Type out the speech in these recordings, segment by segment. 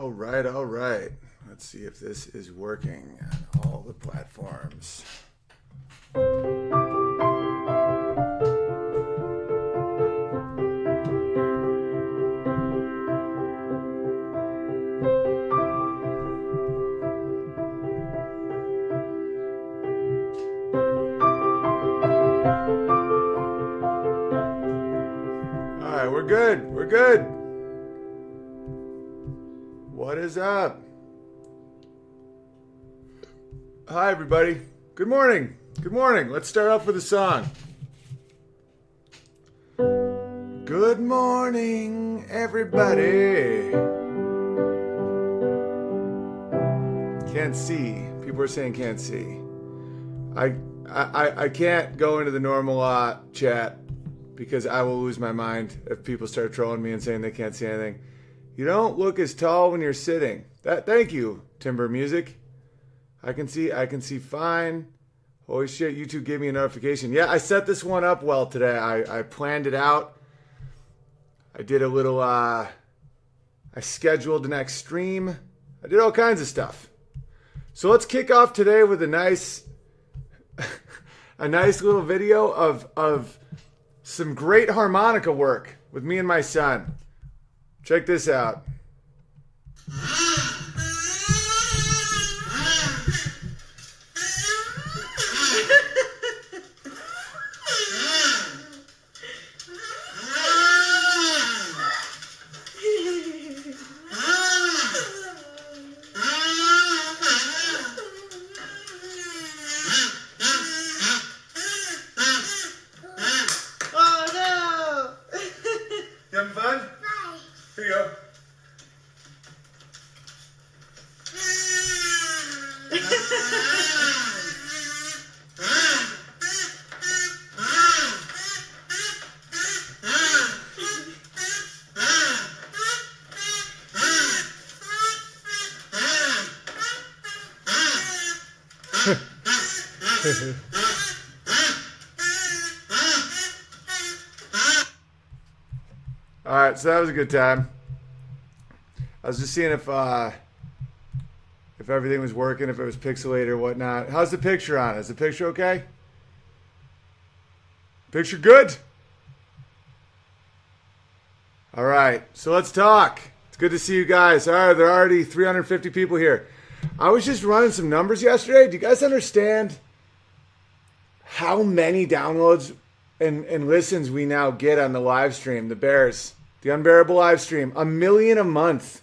All right, all right. Let's see if this is working on all the platforms. Everybody. Good morning. Good morning. Let's start off with a song. Good morning, everybody. Can't see. People are saying can't see. I I, I can't go into the normal uh, chat because I will lose my mind if people start trolling me and saying they can't see anything. You don't look as tall when you're sitting. That thank you, Timber Music. I can see I can see fine. Holy shit, YouTube gave me a notification. Yeah, I set this one up well today. I, I planned it out. I did a little uh I scheduled the next stream. I did all kinds of stuff. So let's kick off today with a nice a nice little video of of some great harmonica work with me and my son. Check this out. Was a good time. I was just seeing if uh, if everything was working, if it was pixelated or whatnot. How's the picture on? Is the picture okay? Picture good. All right, so let's talk. It's good to see you guys. All right, there are already 350 people here. I was just running some numbers yesterday. Do you guys understand how many downloads and, and listens we now get on the live stream, the Bears, the unbearable live stream? A million a month.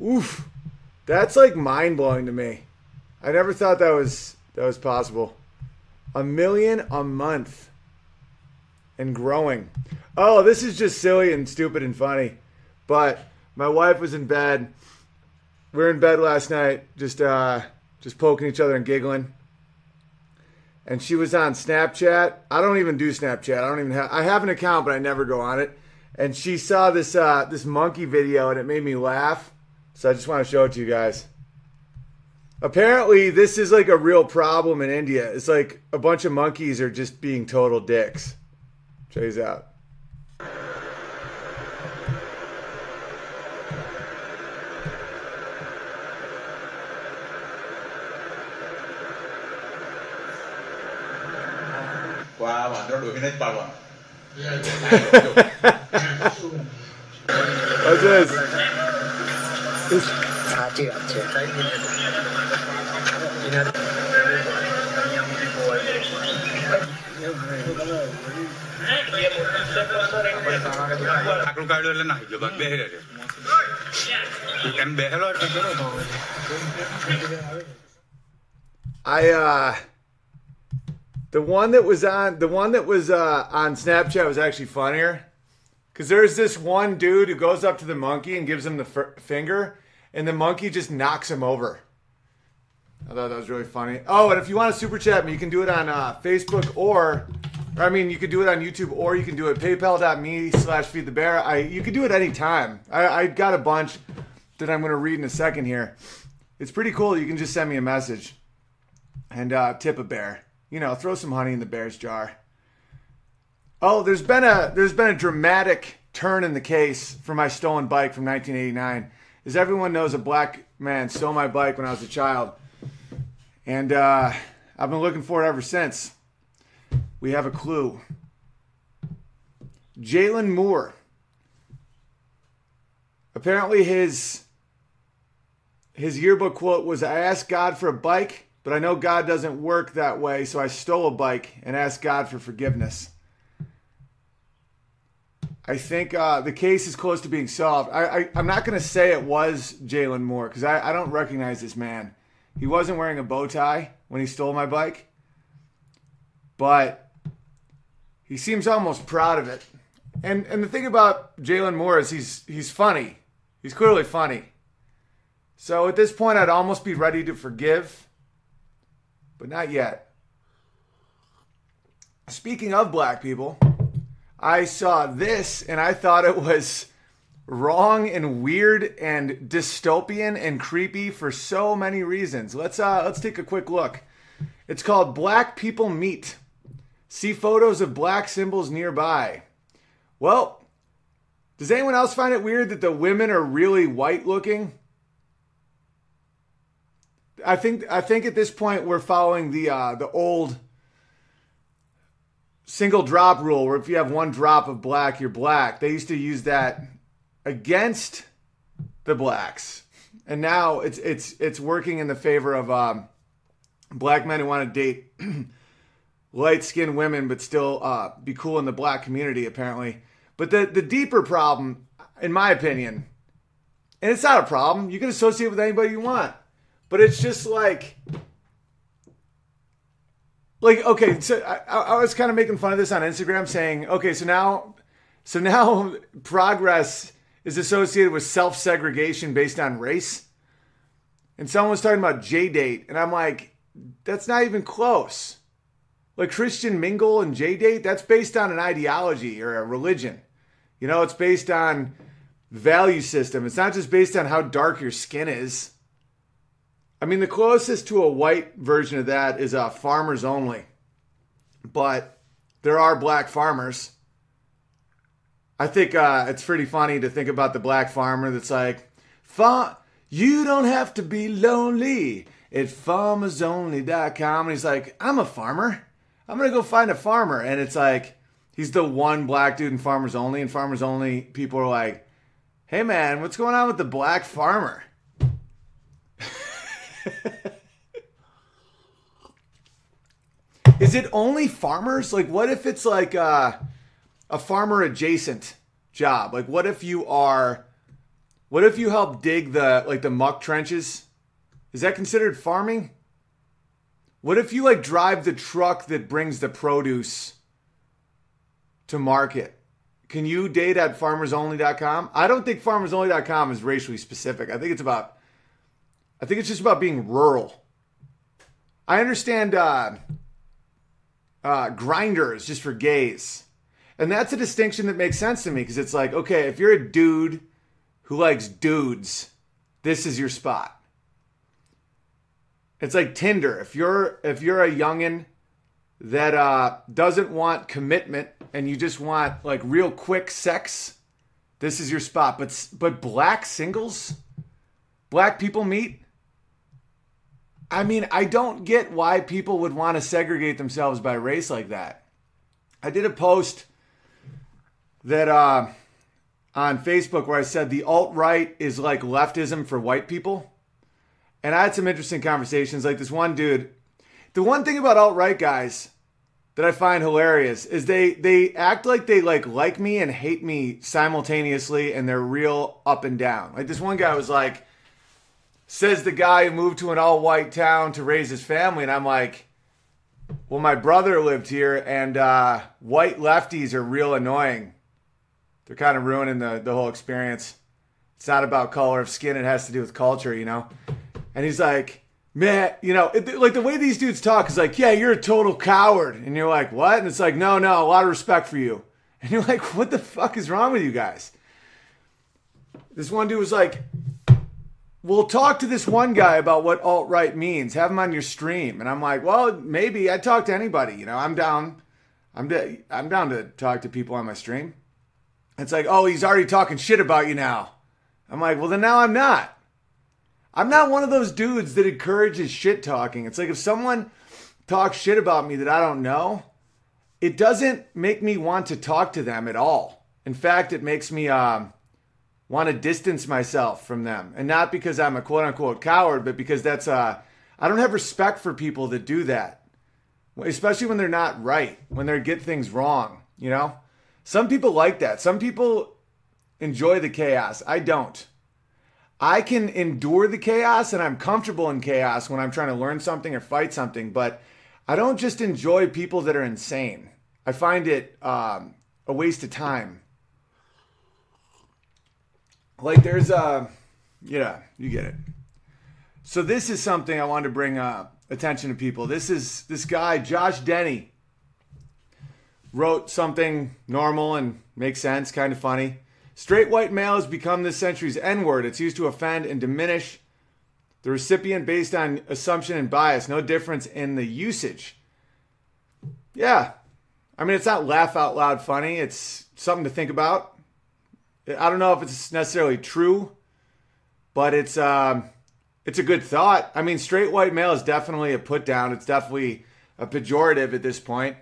Oof. That's like mind blowing to me. I never thought that was that was possible. A million a month. And growing. Oh, this is just silly and stupid and funny. But my wife was in bed. We were in bed last night, just uh just poking each other and giggling and she was on Snapchat. I don't even do Snapchat. I don't even have. I have an account, but I never go on it. And she saw this uh, this monkey video, and it made me laugh. So I just want to show it to you guys. Apparently, this is like a real problem in India. It's like a bunch of monkeys are just being total dicks. Check this out. nó đuổi cái Also es ist. આકડું કાઢ્યું એટલે નાહી ગયો બે રહ્યો એમ બેહેલો I uh the one that was on the one that was uh on Snapchat was actually funnier cuz there's this one dude who goes up to the monkey and gives him the f- finger and the monkey just knocks him over. I thought that was really funny. Oh, and if you want to super chat me, you can do it on uh, Facebook or, or I mean, you could do it on YouTube or you can do it paypal.me slash feed the bear. I you can do it anytime. I, I got a bunch that I'm going to read in a second here. It's pretty cool. You can just send me a message and uh, tip a bear. You know, throw some honey in the bear's jar. Oh, there's been a there's been a dramatic turn in the case for my stolen bike from 1989. is everyone knows a black man stole my bike when I was a child. And uh, I've been looking for it ever since. We have a clue. Jalen Moore. Apparently his his yearbook quote was I asked God for a bike, but I know God doesn't work that way, so I stole a bike and asked God for forgiveness. I think uh, the case is close to being solved. I, am not going to say it was Jalen Moore because I, I don't recognize this man. He wasn't wearing a bow tie when he stole my bike, but he seems almost proud of it. And and the thing about Jalen Moore is he's he's funny. He's clearly funny. So at this point, I'd almost be ready to forgive, but not yet. Speaking of black people. I saw this and I thought it was wrong and weird and dystopian and creepy for so many reasons. Let's uh let's take a quick look. It's called Black People Meet. See photos of black symbols nearby. Well, does anyone else find it weird that the women are really white looking? I think I think at this point we're following the uh, the old single drop rule where if you have one drop of black, you're black. They used to use that against the blacks. And now it's it's it's working in the favor of um, black men who want to date light skinned women but still uh, be cool in the black community, apparently. But the, the deeper problem, in my opinion, and it's not a problem, you can associate with anybody you want. But it's just like like okay so I, I was kind of making fun of this on instagram saying okay so now so now progress is associated with self-segregation based on race. And someone was talking about j-date and i'm like that's not even close. Like christian mingle and j-date that's based on an ideology or a religion. You know it's based on value system. It's not just based on how dark your skin is I mean, the closest to a white version of that is uh, farmers only, but there are black farmers. I think uh, it's pretty funny to think about the black farmer that's like, you don't have to be lonely at farmersonly.com. And he's like, I'm a farmer. I'm going to go find a farmer. And it's like, he's the one black dude in Farmers Only. And Farmers Only people are like, hey man, what's going on with the black farmer? Is it only farmers? Like, what if it's like a, a farmer adjacent job? Like, what if you are, what if you help dig the like the muck trenches? Is that considered farming? What if you like drive the truck that brings the produce to market? Can you date at farmersonly.com? I don't think farmersonly.com is racially specific. I think it's about I think it's just about being rural. I understand uh, uh, Grindr is just for gays. And that's a distinction that makes sense to me because it's like, okay, if you're a dude who likes dudes, this is your spot. It's like Tinder. If you're if you're a youngin that uh, doesn't want commitment and you just want like real quick sex, this is your spot. But but black singles, black people meet. I mean, I don't get why people would want to segregate themselves by race like that. I did a post that uh, on Facebook where I said the alt right is like leftism for white people. And I had some interesting conversations. Like this one dude, the one thing about alt right guys that I find hilarious is they they act like they like like me and hate me simultaneously, and they're real up and down. Like this one guy was like, says the guy who moved to an all white town to raise his family. And I'm like, well, my brother lived here, and uh, white lefties are real annoying. They're kind of ruining the, the whole experience. It's not about color of skin, it has to do with culture, you know? And he's like, man, you know, it, like the way these dudes talk is like, yeah, you're a total coward. And you're like, what? And it's like, no, no, a lot of respect for you. And you're like, what the fuck is wrong with you guys? This one dude was like, we'll talk to this one guy about what alt right means. Have him on your stream. And I'm like, well, maybe I talk to anybody. You know, I'm down. I'm I'm down to talk to people on my stream. It's like, oh, he's already talking shit about you now. I'm like, well, then now I'm not. I'm not one of those dudes that encourages shit talking. It's like if someone talks shit about me that I don't know, it doesn't make me want to talk to them at all. In fact, it makes me um, want to distance myself from them. And not because I'm a quote unquote coward, but because that's, uh, I don't have respect for people that do that, especially when they're not right, when they get things wrong, you know? Some people like that. Some people enjoy the chaos. I don't. I can endure the chaos and I'm comfortable in chaos when I'm trying to learn something or fight something, but I don't just enjoy people that are insane. I find it um, a waste of time. Like there's a, yeah, you get it. So this is something I wanted to bring uh, attention to people. This is this guy Josh Denny wrote something normal and makes sense, kind of funny. Straight white male has become this century's N word. It's used to offend and diminish the recipient based on assumption and bias. No difference in the usage. Yeah. I mean, it's not laugh out loud funny, it's something to think about. I don't know if it's necessarily true, but it's um, it's a good thought. I mean, straight white male is definitely a put down. It's definitely a pejorative at this point.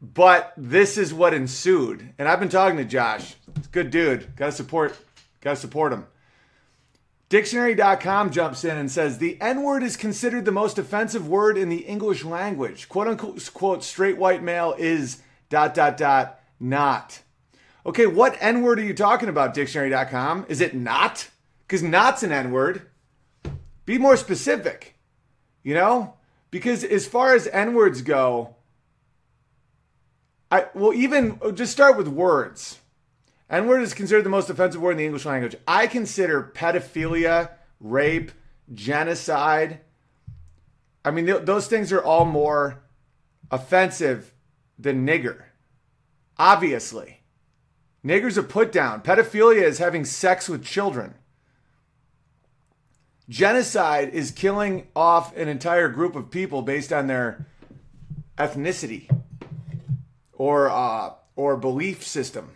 But this is what ensued. And I've been talking to Josh. It's a good dude. Gotta support, gotta support him. Dictionary.com jumps in and says the N word is considered the most offensive word in the English language. Quote unquote, straight white male is dot dot dot not. Okay, what N word are you talking about, Dictionary.com? Is it not? Because not's an N word. Be more specific, you know? Because as far as N words go, I well even oh, just start with words. N word is considered the most offensive word in the English language. I consider pedophilia, rape, genocide. I mean, th- those things are all more offensive than nigger. Obviously, nigger's are put down. Pedophilia is having sex with children. Genocide is killing off an entire group of people based on their ethnicity or uh, or belief system.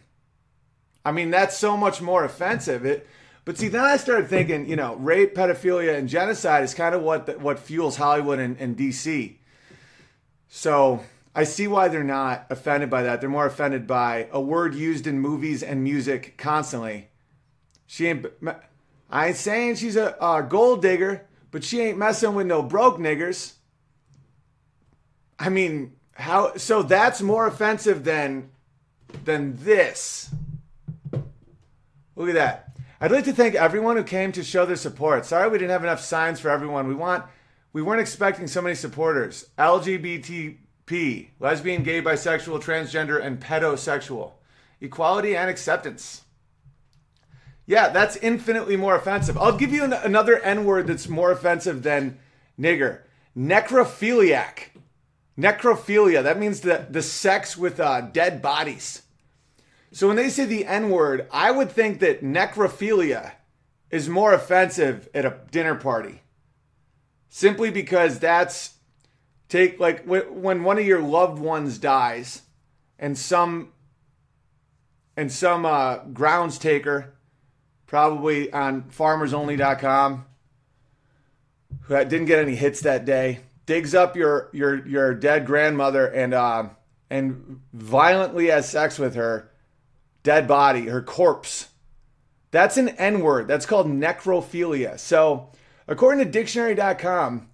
I mean, that's so much more offensive. It, but see, then I started thinking, you know, rape, pedophilia, and genocide is kind of what what fuels Hollywood and, and DC. So I see why they're not offended by that. They're more offended by a word used in movies and music constantly. She ain't. I ain't saying she's a, a gold digger, but she ain't messing with no broke niggers. I mean, how so that's more offensive than than this. Look at that. I'd like to thank everyone who came to show their support. Sorry we didn't have enough signs for everyone. We want we weren't expecting so many supporters. LGBTP, lesbian, gay, bisexual, transgender, and pedosexual. Equality and acceptance. Yeah, that's infinitely more offensive. I'll give you an, another N word that's more offensive than nigger. Necrophiliac. Necrophilia, that means the, the sex with uh, dead bodies. So when they say the N word, I would think that necrophilia is more offensive at a dinner party. Simply because that's take like when one of your loved ones dies and some and some uh, grounds taker probably on farmersonly.com who didn't get any hits that day digs up your your your dead grandmother and uh, and violently has sex with her dead body, her corpse. That's an N word. That's called necrophilia. So, according to dictionary.com,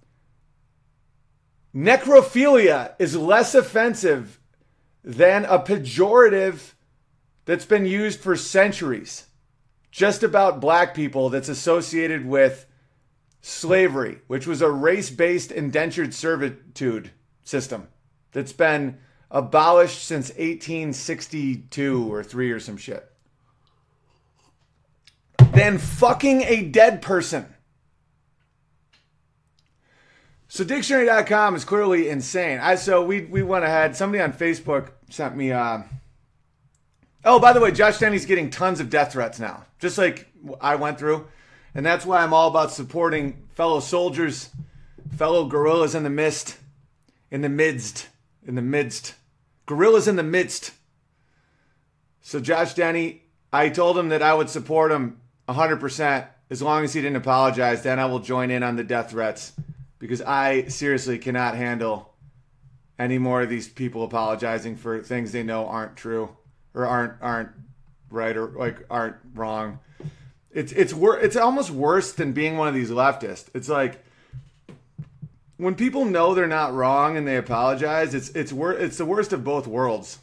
necrophilia is less offensive than a pejorative that's been used for centuries just about black people that's associated with slavery, which was a race based indentured servitude system that's been abolished since 1862 or 3 or some shit. Than fucking a dead person. So dictionary.com is clearly insane. I so we we went ahead. Somebody on Facebook sent me uh Oh, by the way, Josh Denny's getting tons of death threats now. Just like I went through. And that's why I'm all about supporting fellow soldiers, fellow guerrillas in the mist, in the midst, in the midst. Gorillas in the midst. So Josh Denny, I told him that I would support him 100% as long as he didn't apologize. Then I will join in on the death threats because I seriously cannot handle any more of these people apologizing for things they know aren't true or aren't aren't right or like aren't wrong. It's it's wor- it's almost worse than being one of these leftists. It's like when people know they're not wrong and they apologize, it's it's wor- it's the worst of both worlds.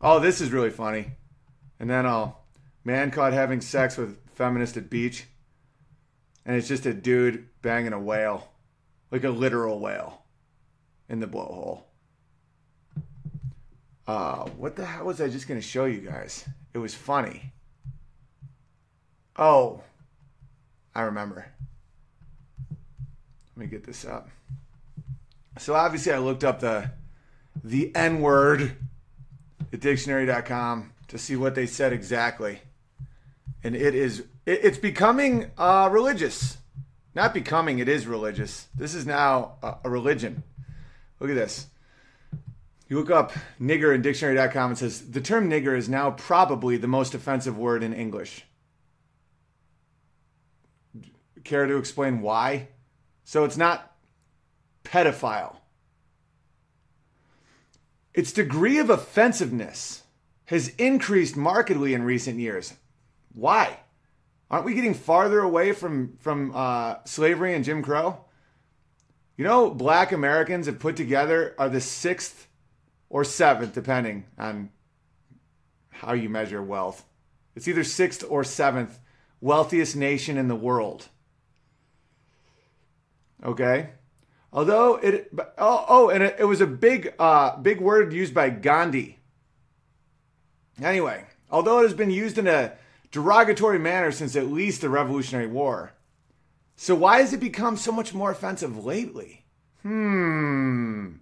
Oh, this is really funny. And then I'll man caught having sex with feminist at beach. And it's just a dude banging a whale. Like a literal whale in the blowhole. Uh, what the hell was I just going to show you guys? It was funny. Oh, I remember. Let me get this up. So obviously, I looked up the the N word at dictionary.com to see what they said exactly, and it is it, it's becoming uh, religious. Not becoming, it is religious. This is now a, a religion. Look at this. You look up nigger in dictionary.com and says the term nigger is now probably the most offensive word in English. Care to explain why? So it's not pedophile. Its degree of offensiveness has increased markedly in recent years. Why? Aren't we getting farther away from from uh, slavery and Jim Crow? You know, Black Americans have put together are the sixth or seventh, depending on how you measure wealth. It's either sixth or seventh wealthiest nation in the world. Okay, although it oh, oh and it, it was a big uh, big word used by Gandhi. Anyway, although it has been used in a derogatory manner since at least the Revolutionary War. So why has it become so much more offensive lately? Hmm.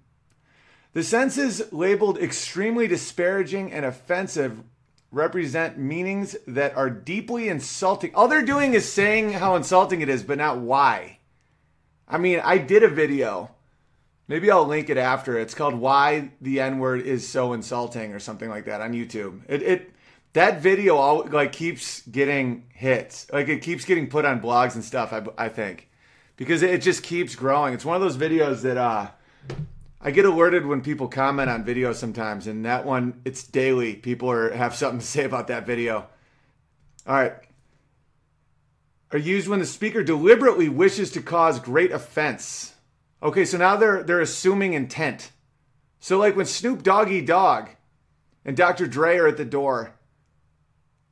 The senses labeled extremely disparaging and offensive represent meanings that are deeply insulting. All they're doing is saying how insulting it is, but not why. I mean, I did a video. Maybe I'll link it after. It's called "Why the N Word Is So Insulting" or something like that on YouTube. It, it that video all like keeps getting hits. Like it keeps getting put on blogs and stuff. I, I think because it just keeps growing. It's one of those videos that uh, I get alerted when people comment on videos sometimes, and that one it's daily. People are have something to say about that video. All right. Are used when the speaker deliberately wishes to cause great offense. Okay, so now they're they're assuming intent. So like when Snoop Doggy Dogg and Dr. Dre are at the door,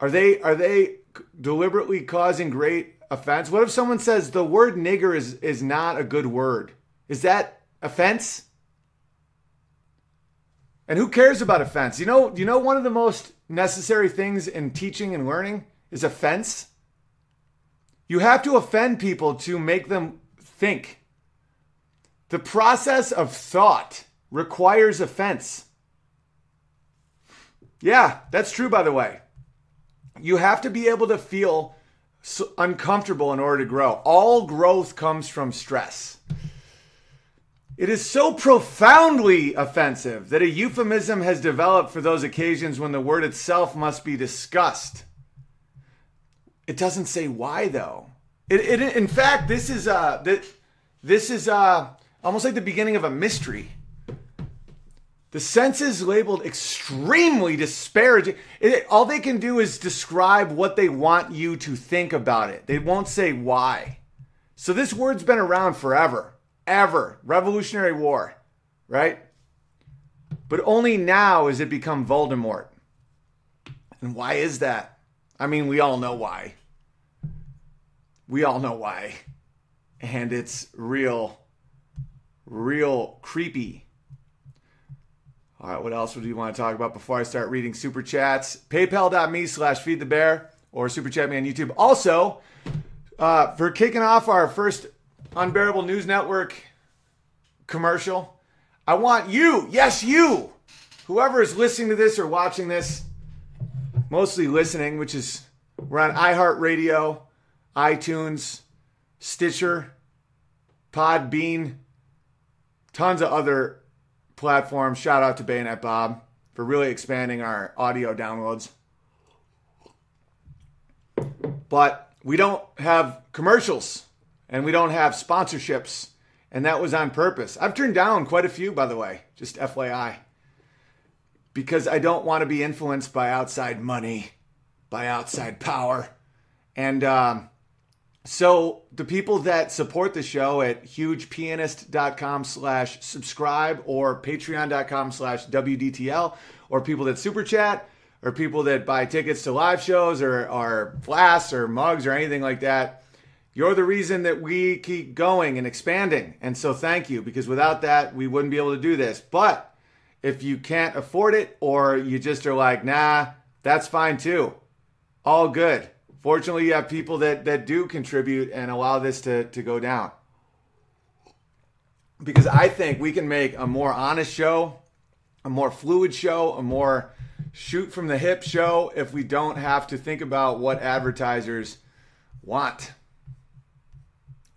are they are they deliberately causing great offense? What if someone says the word nigger is is not a good word? Is that offense? And who cares about offense? You know, you know one of the most necessary things in teaching and learning is offense. You have to offend people to make them think. The process of thought requires offense. Yeah, that's true, by the way. You have to be able to feel uncomfortable in order to grow. All growth comes from stress. It is so profoundly offensive that a euphemism has developed for those occasions when the word itself must be discussed. It doesn't say why though. It, it in fact, this is this is almost like the beginning of a mystery. The senses labeled extremely disparaging. It, all they can do is describe what they want you to think about it. They won't say why. So this word's been around forever, ever. Revolutionary War, right? But only now has it become Voldemort. And why is that? I mean, we all know why. We all know why. And it's real, real creepy all right, what else would you want to talk about before I start reading super chats? PayPal.me slash feed the bear or super chat me on YouTube. Also, uh, for kicking off our first Unbearable News Network commercial, I want you, yes, you, whoever is listening to this or watching this, mostly listening, which is we're on iHeartRadio, iTunes, Stitcher, Podbean, tons of other platform. Shout out to Bayonet Bob for really expanding our audio downloads. but we don't have commercials and we don't have sponsorships. And that was on purpose. I've turned down quite a few, by the way, just FYI, because I don't want to be influenced by outside money, by outside power. And um, so the people that support the show at hugepianist.com slash subscribe or patreon.com slash WDTL or people that super chat or people that buy tickets to live shows or, or flasks or mugs or anything like that, you're the reason that we keep going and expanding. And so thank you because without that, we wouldn't be able to do this. But if you can't afford it or you just are like, nah, that's fine too. All good. Fortunately, you have people that, that do contribute and allow this to, to go down. Because I think we can make a more honest show, a more fluid show, a more shoot from the hip show if we don't have to think about what advertisers want.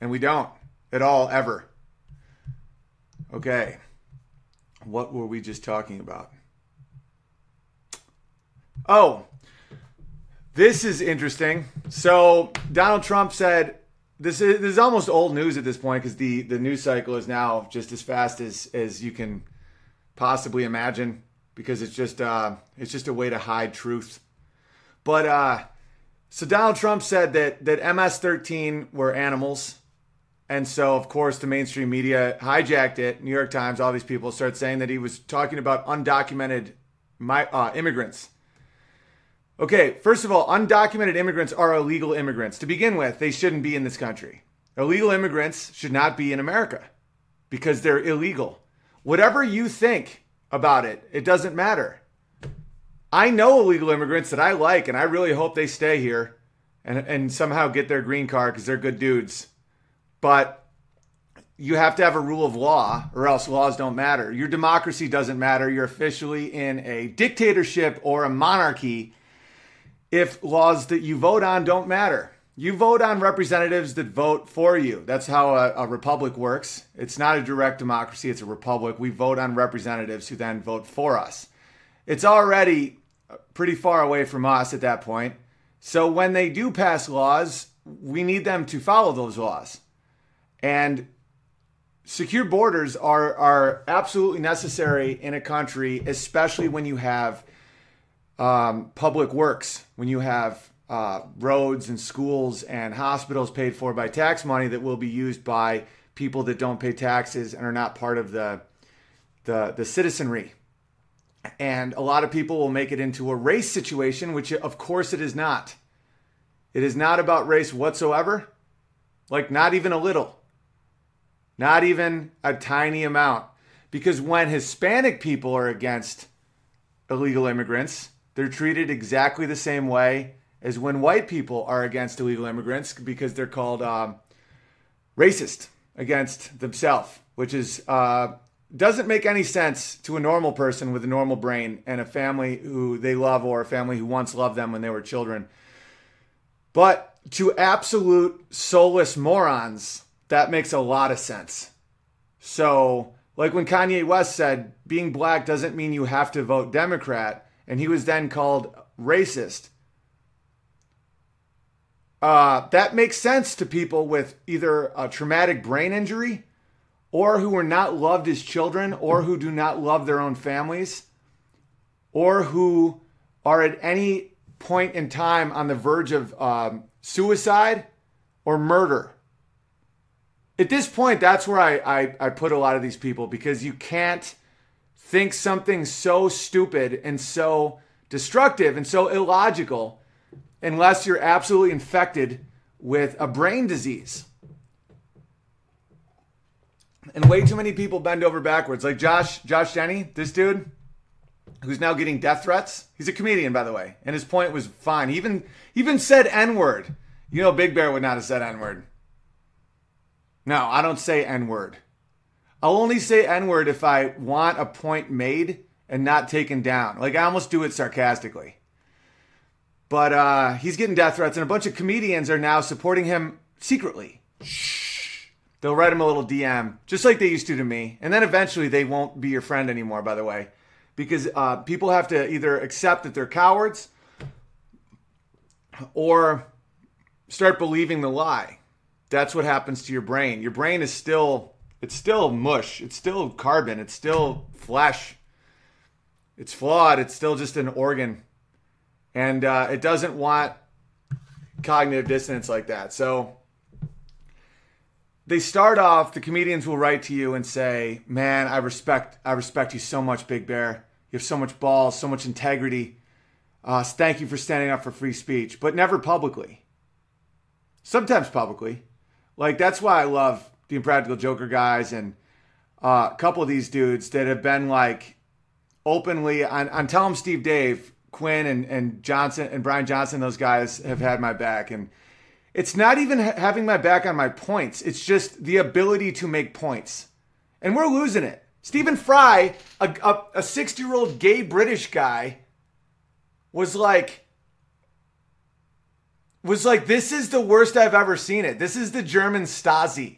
And we don't at all, ever. Okay. What were we just talking about? Oh, this is interesting. So Donald Trump said this is this is almost old news at this point because the the news cycle is now just as fast as as you can possibly imagine because it's just uh, it's just a way to hide truth. But uh, so Donald Trump said that that MS-13 were animals, and so of course the mainstream media hijacked it. New York Times, all these people start saying that he was talking about undocumented my, uh, immigrants. Okay, first of all, undocumented immigrants are illegal immigrants. To begin with, they shouldn't be in this country. Illegal immigrants should not be in America because they're illegal. Whatever you think about it, it doesn't matter. I know illegal immigrants that I like, and I really hope they stay here and, and somehow get their green card because they're good dudes. But you have to have a rule of law, or else laws don't matter. Your democracy doesn't matter. You're officially in a dictatorship or a monarchy if laws that you vote on don't matter. You vote on representatives that vote for you. That's how a, a, republic works. It's not a direct democracy, it's a republic. We vote on representatives who then vote for us. It's already pretty far away from us at that point. So when they do pass laws, we need them to follow those laws. And secure borders are, are absolutely necessary in a country, especially when you have um, public works, when you have uh, roads and schools and hospitals paid for by tax money that will be used by people that don't pay taxes and are not part of the the, the citizenry. And a lot of people will make it into a race situation, which of course it is not. It is not about race whatsoever, like not even a little, not even a tiny amount. Because when Hispanic people are against illegal immigrants, they're treated exactly the same way as when white people are against illegal immigrants because they're called um, racist against themselves, which is uh, doesn't make any sense to a normal person with a normal brain and a family who they love or a family who once loved them when they were children. But to absolute soulless morons, that makes a lot of sense. So, like when Kanye West said, being black doesn't mean you have to vote Democrat and he was then called racist. Uh, that makes sense to people with either a traumatic brain injury or who were not loved as children or who do not love their own families or who are at any point in time on the verge of um, suicide or murder. At this point, that's where I, I, I put a lot of these people because you can't think something so stupid and so destructive and so illogical unless you're absolutely infected with a brain disease. And way too many people bend over backwards. Like Josh, Josh Denny, this dude who's now getting death threats. He's a comedian, by the way, and his point was fine. He even even said N word. You know, Big Bear would not have said N word. No, I don't say N word. I'll only say N word if I want a point made and not taken down. Like I almost do it sarcastically. But uh, he's getting death threats, and a bunch of comedians are now supporting him secretly. Shh. They'll write him a little DM, just like they used to to me. And then eventually they won't be your friend anymore, by the way. Because uh, people have to either accept that they're cowards or start believing the lie. That's what happens to your brain. Your brain is still it's still mush. It's still carbon. It's still flesh. It's flawed. It's still just an organ, and uh, it doesn't want cognitive dissonance like that. So they start off. The comedians will write to you and say, "Man, I respect I respect you so much, Big Bear. You have so much balls, so much integrity. Uh, thank you for standing up for free speech, but never publicly. Sometimes publicly. Like that's why I love the Impractical Joker guys and uh, a couple of these dudes that have been like openly on, on Tell 'em Steve Dave, Quinn and, and Johnson and Bryan Johnson, those guys have had my back. And it's not even ha- having my back on my points, it's just the ability to make points. And we're losing it. Stephen Fry, a 60 year old gay British guy, was like, was like, this is the worst I've ever seen it. This is the German Stasi.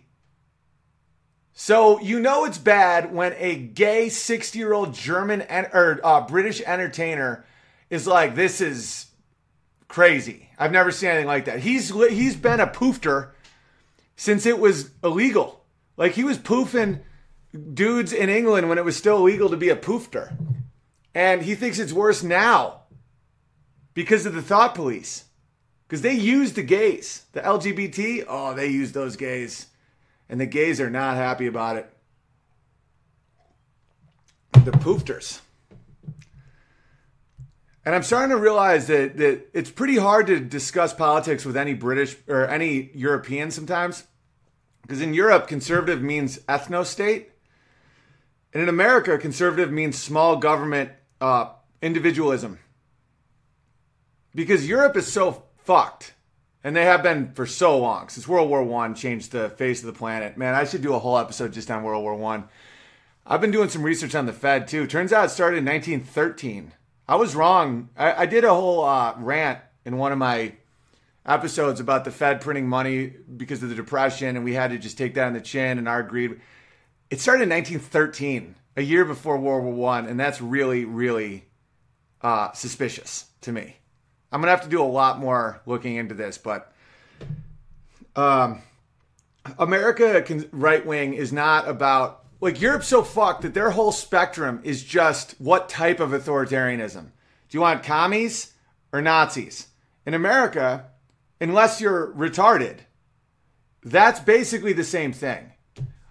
So you know it's bad when a gay 60 year old German en- or uh, British entertainer is like, this is crazy. I've never seen anything like that. He's he's been a poofter since it was illegal. Like he was poofing dudes in England when it was still illegal to be a poofter. And he thinks it's worse now because of the thought police. Because they use the gays. The LGBT, oh, they use those gays. And the gays are not happy about it. The poofters. And I'm starting to realize that, that it's pretty hard to discuss politics with any British or any European sometimes. Because in Europe, conservative means ethno state. And in America, conservative means small government uh, individualism. Because Europe is so fucked. And they have been for so long since World War One changed the face of the planet. Man, I should do a whole episode just on World War One. I've been doing some research on the Fed too. Turns out it started in 1913. I was wrong. I, I did a whole uh, rant in one of my episodes about the Fed printing money because of the Depression, and we had to just take that on the chin. And I agreed. It started in 1913, a year before World War One, and that's really, really uh, suspicious to me. I'm gonna have to do a lot more looking into this, but um, America right wing is not about like Europe's so fucked that their whole spectrum is just what type of authoritarianism. Do you want commies or Nazis? In America, unless you're retarded, that's basically the same thing.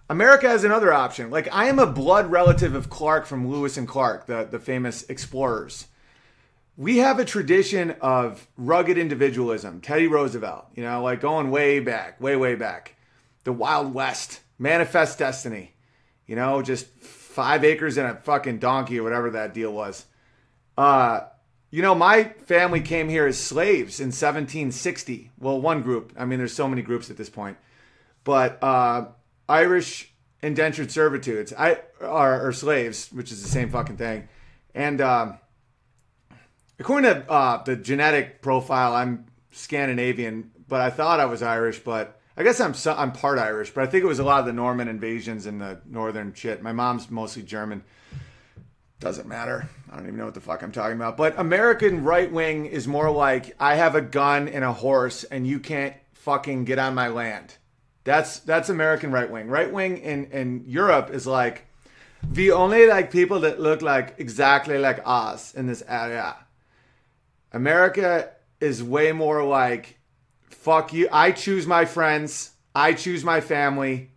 America has another option. Like I am a blood relative of Clark from Lewis and Clark, the, the famous explorers we have a tradition of rugged individualism. Teddy Roosevelt, you know, like going way back, way, way back. The Wild West, Manifest Destiny, you know, just five acres and a fucking donkey or whatever that deal was. Uh, you know, my family came here as slaves in 1760. Well, one group. I mean, there's so many groups at this point. But uh, Irish indentured servitudes, I are, are slaves, which is the same fucking thing. And um, According to uh, the genetic profile, I'm Scandinavian, but I thought I was Irish, but I guess I'm I'm part Irish, but I think it was a lot of the Norman invasions and the northern shit. My mom's mostly German. Doesn't matter. I don't even know what the fuck I'm talking about. But American right wing is more like I have a gun and a horse and you can't fucking get on my land. That's that's American right wing. Right wing in in Europe is like we only like people that look like exactly like us in this area. America is way more like, fuck you. I choose my friends. I choose my family.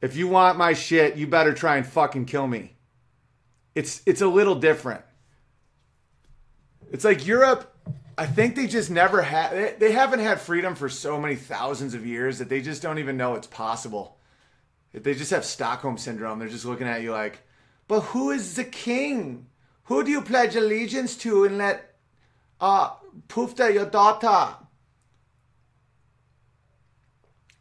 If you want my shit, you better try and fucking kill me. It's it's a little different. It's like Europe. I think they just never had. They, they haven't had freedom for so many thousands of years that they just don't even know it's possible. They just have Stockholm syndrome. They're just looking at you like, but who is the king? Who do you pledge allegiance to and let uh, Pufta, your daughter.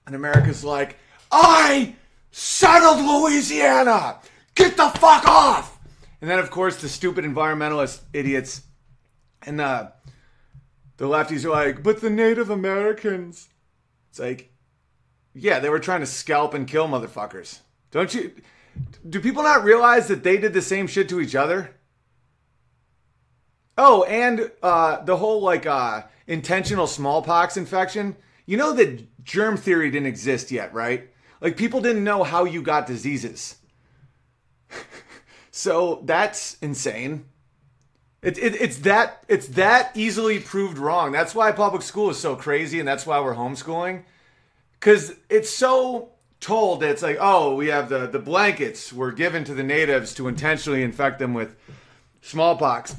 And America's like, I settled Louisiana. Get the fuck off. And then, of course, the stupid environmentalist idiots and the, the lefties are like, but the Native Americans. It's like, yeah, they were trying to scalp and kill motherfuckers. Don't you? Do people not realize that they did the same shit to each other? Oh, and uh, the whole like uh, intentional smallpox infection, you know that germ theory didn't exist yet, right? Like people didn't know how you got diseases. so that's insane. It, it, it's that it's that easily proved wrong. That's why public school is so crazy, and that's why we're homeschooling, because it's so told that it's like, oh, we have the the blankets were given to the natives to intentionally infect them with smallpox.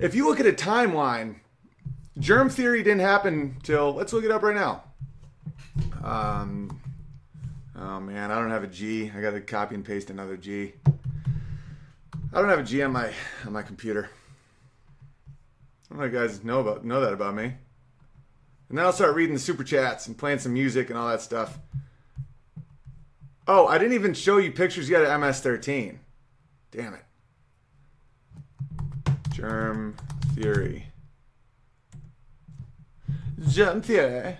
If you look at a timeline, germ theory didn't happen till let's look it up right now. Um, oh man, I don't have a G. I got to copy and paste another G. I don't have a G on my on my computer. I don't know you guys know about know that about me. And then I'll start reading the super chats and playing some music and all that stuff. Oh, I didn't even show you pictures yet of MS-13. Damn it. Germ theory. Germ theory.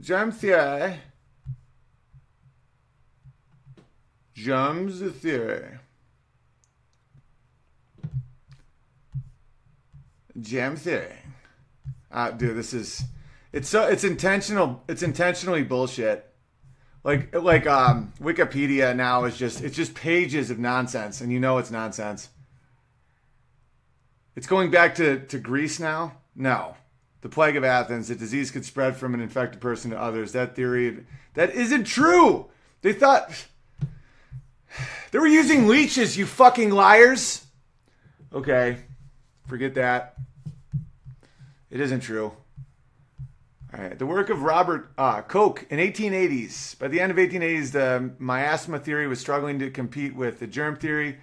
Germ theory. Germs theory. Jam theory. Uh, dude, this is it's so it's intentional. It's intentionally bullshit. Like like um, Wikipedia now is just it's just pages of nonsense, and you know it's nonsense. It's going back to to Greece now. No, the plague of Athens. The disease could spread from an infected person to others. That theory that isn't true. They thought they were using leeches. You fucking liars. Okay, forget that. It isn't true. All right. The work of Robert uh, Koch in 1880s. By the end of 1880s, the miasma theory was struggling to compete with the germ theory.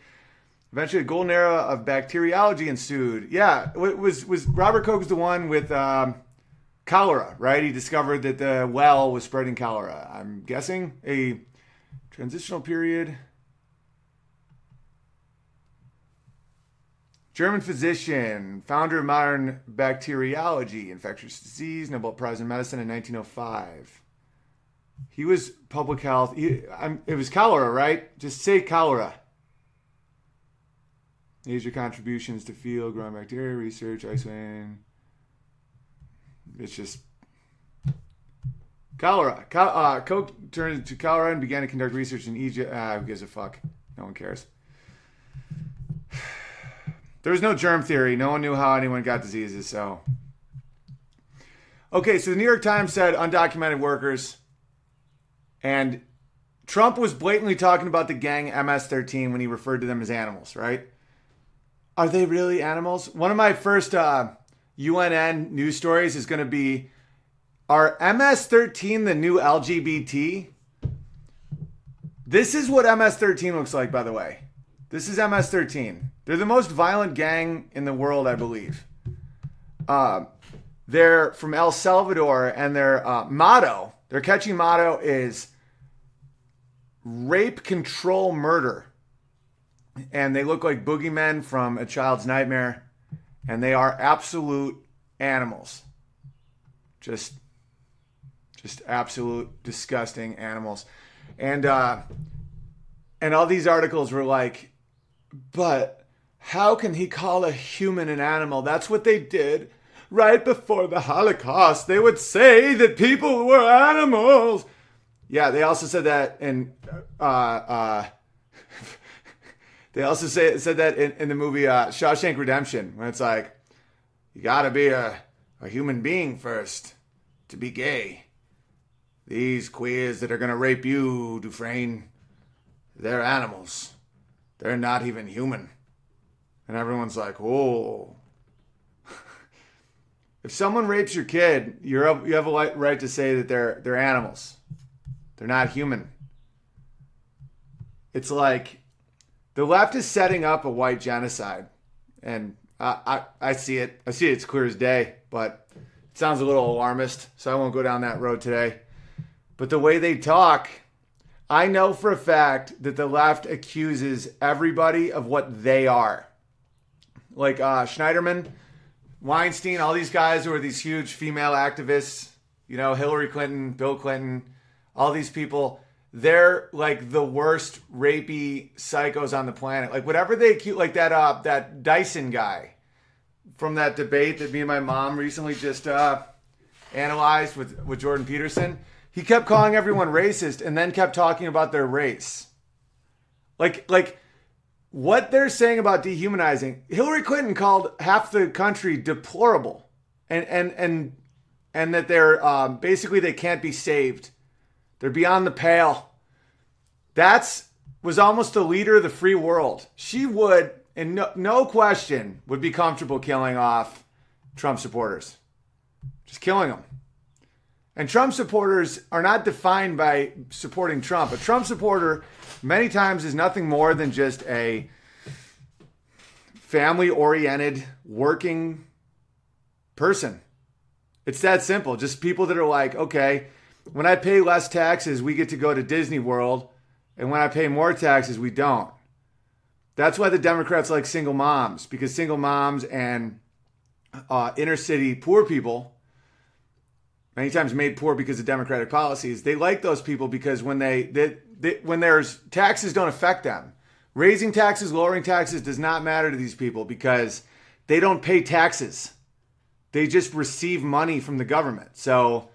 Eventually, a golden era of bacteriology ensued. Yeah, was was Robert Koch the one with um, cholera, right? He discovered that the well was spreading cholera. I'm guessing a transitional period. German physician, founder of modern bacteriology, infectious disease, Nobel Prize in Medicine in 1905. He was public health. He, it was cholera, right? Just say cholera. Major contributions to field growing bacteria research, isolating. It's just cholera. uh, Koch turned to cholera and began to conduct research in Egypt. Ah, who gives a fuck? No one cares. There was no germ theory. No one knew how anyone got diseases. So, okay. So the New York Times said undocumented workers, and Trump was blatantly talking about the gang MS-13 when he referred to them as animals. Right? Are they really animals? One of my first uh, UNN news stories is going to be: Are MS-13 the new LGBT? This is what MS-13 looks like, by the way. This is MS-13. They're the most violent gang in the world, I believe. Uh, they're from El Salvador, and their uh, motto, their catchy motto is rape, control, murder. And they look like boogeymen from a child's nightmare, and they are absolute animals. Just, just absolute disgusting animals. And uh, and all these articles were like, but how can he call a human an animal? That's what they did right before the Holocaust. They would say that people were animals. Yeah, they also said that in. Uh, uh, they also say, said that in, in the movie uh, Shawshank Redemption, when it's like, you gotta be a, a human being first to be gay. These queers that are gonna rape you, Dufresne, they're animals. They're not even human. And everyone's like, "Oh." if someone rapes your kid, you're you have a right to say that they're they're animals. They're not human. It's like the left is setting up a white genocide, and I, I, I see it. I see it. It's clear as day, but it sounds a little alarmist, so I won't go down that road today. But the way they talk, I know for a fact that the left accuses everybody of what they are like uh, Schneiderman, Weinstein, all these guys who are these huge female activists, you know, Hillary Clinton, Bill Clinton, all these people, they're like the worst rapey psychos on the planet. Like whatever they cute, like that uh that Dyson guy, from that debate that me and my mom recently just uh, analyzed with, with Jordan Peterson. He kept calling everyone racist and then kept talking about their race. Like, like what they're saying about dehumanizing. Hillary Clinton called half the country deplorable, and and and and that they're um, basically they can't be saved. They're beyond the pale. That's was almost the leader of the free world. She would, and no, no question, would be comfortable killing off Trump supporters. Just killing them. And Trump supporters are not defined by supporting Trump. A Trump supporter, many times, is nothing more than just a family oriented, working person. It's that simple. Just people that are like, okay, when I pay less taxes, we get to go to Disney World. And when I pay more taxes, we don't. That's why the Democrats like single moms, because single moms and uh, inner city poor people many times made poor because of democratic policies. They like those people because when they, they, they, when there's taxes don't affect them. Raising taxes, lowering taxes does not matter to these people because they don't pay taxes. They just receive money from the government. So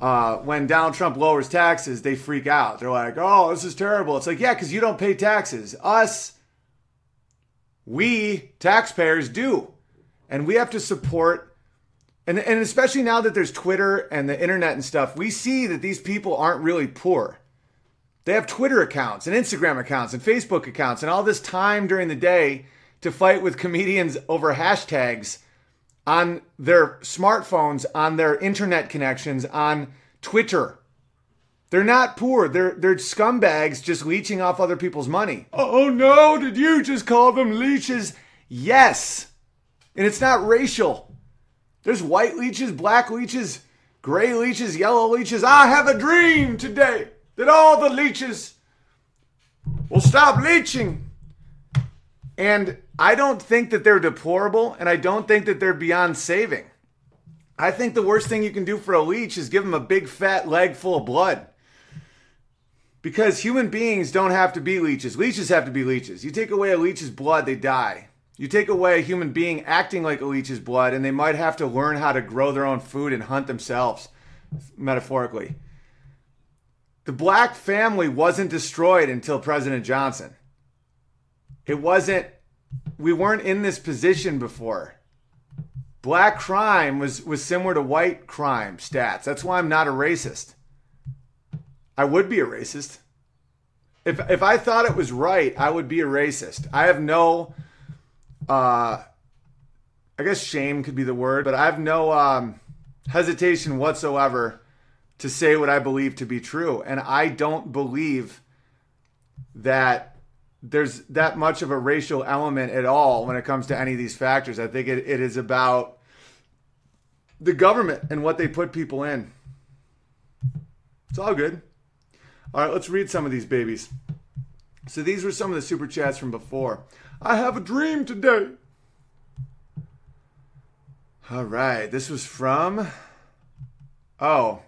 uh, when Donald Trump lowers taxes, they freak out. They're like, "Oh, this is terrible." It's like, yeah, because you don't pay taxes. Us, we taxpayers do, and we have to support and, and especially now that there's Twitter and the internet and stuff, we see that these people aren't really poor. They have Twitter accounts and Instagram accounts and Facebook accounts and all this time during the day to fight with comedians over hashtags on their smartphones, on their internet connections, on Twitter. They're not poor. They're they're scumbags just leeching off other people's money. Oh, oh no, did you just call them leeches? Yes. And it's not racial. There's white leeches, black leeches, gray leeches, yellow leeches. I have a dream today that all the leeches will stop leeching. And I don't think that they're deplorable, and I don't think that they're beyond saving. I think the worst thing you can do for a leech is give him a big fat leg full of blood. Because human beings don't have to be leeches. Leeches have to be leeches. You take away a leech's blood, they die. You take away a human being acting like a leech's blood, and they might have to learn how to grow their own food and hunt themselves, metaphorically. The black family wasn't destroyed until President Johnson. It wasn't, we weren't in this position before. Black crime was, was similar to white crime stats. That's why I'm not a racist. I would be a racist. If, if I thought it was right, I would be a racist. I have no uh, I guess shame could be the word, but I have no um, hesitation whatsoever to say what I believe to be true. And I don't believe that there's that much of a racial element at all when it comes to any of these factors. I think it, it is about the government and what they put people in. It's all good. All right, let's read some of these babies. So these were some of the super chats from before. I have a dream today. All right, this was from. Oh.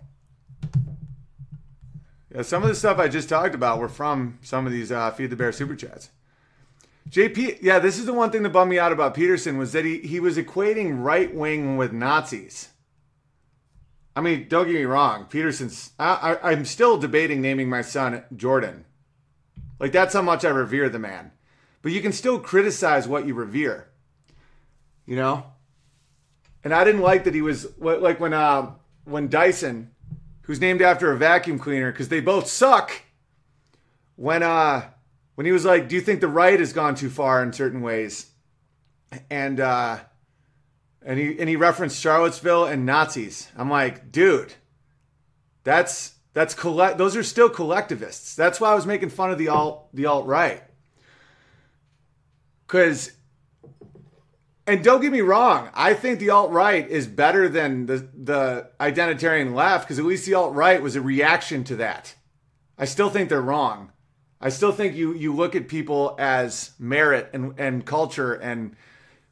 Yeah, some of the stuff I just talked about were from some of these uh, Feed the Bear super chats. JP, yeah, this is the one thing that bummed me out about Peterson was that he, he was equating right wing with Nazis. I mean, don't get me wrong, Peterson's. I, I, I'm still debating naming my son Jordan. Like, that's how much I revere the man but you can still criticize what you revere. You know? And I didn't like that he was like when uh, when Dyson, who's named after a vacuum cleaner, because they both suck. When uh when he was like, "Do you think the right has gone too far in certain ways?" and uh, and he and he referenced Charlottesville and Nazis. I'm like, dude, that's that's collect. Those are still collectivists. That's why I was making fun of the alt the alt right. Because, and don't get me wrong, I think the alt right is better than the, the identitarian left because at least the alt right was a reaction to that. I still think they're wrong. I still think you you look at people as merit and, and culture and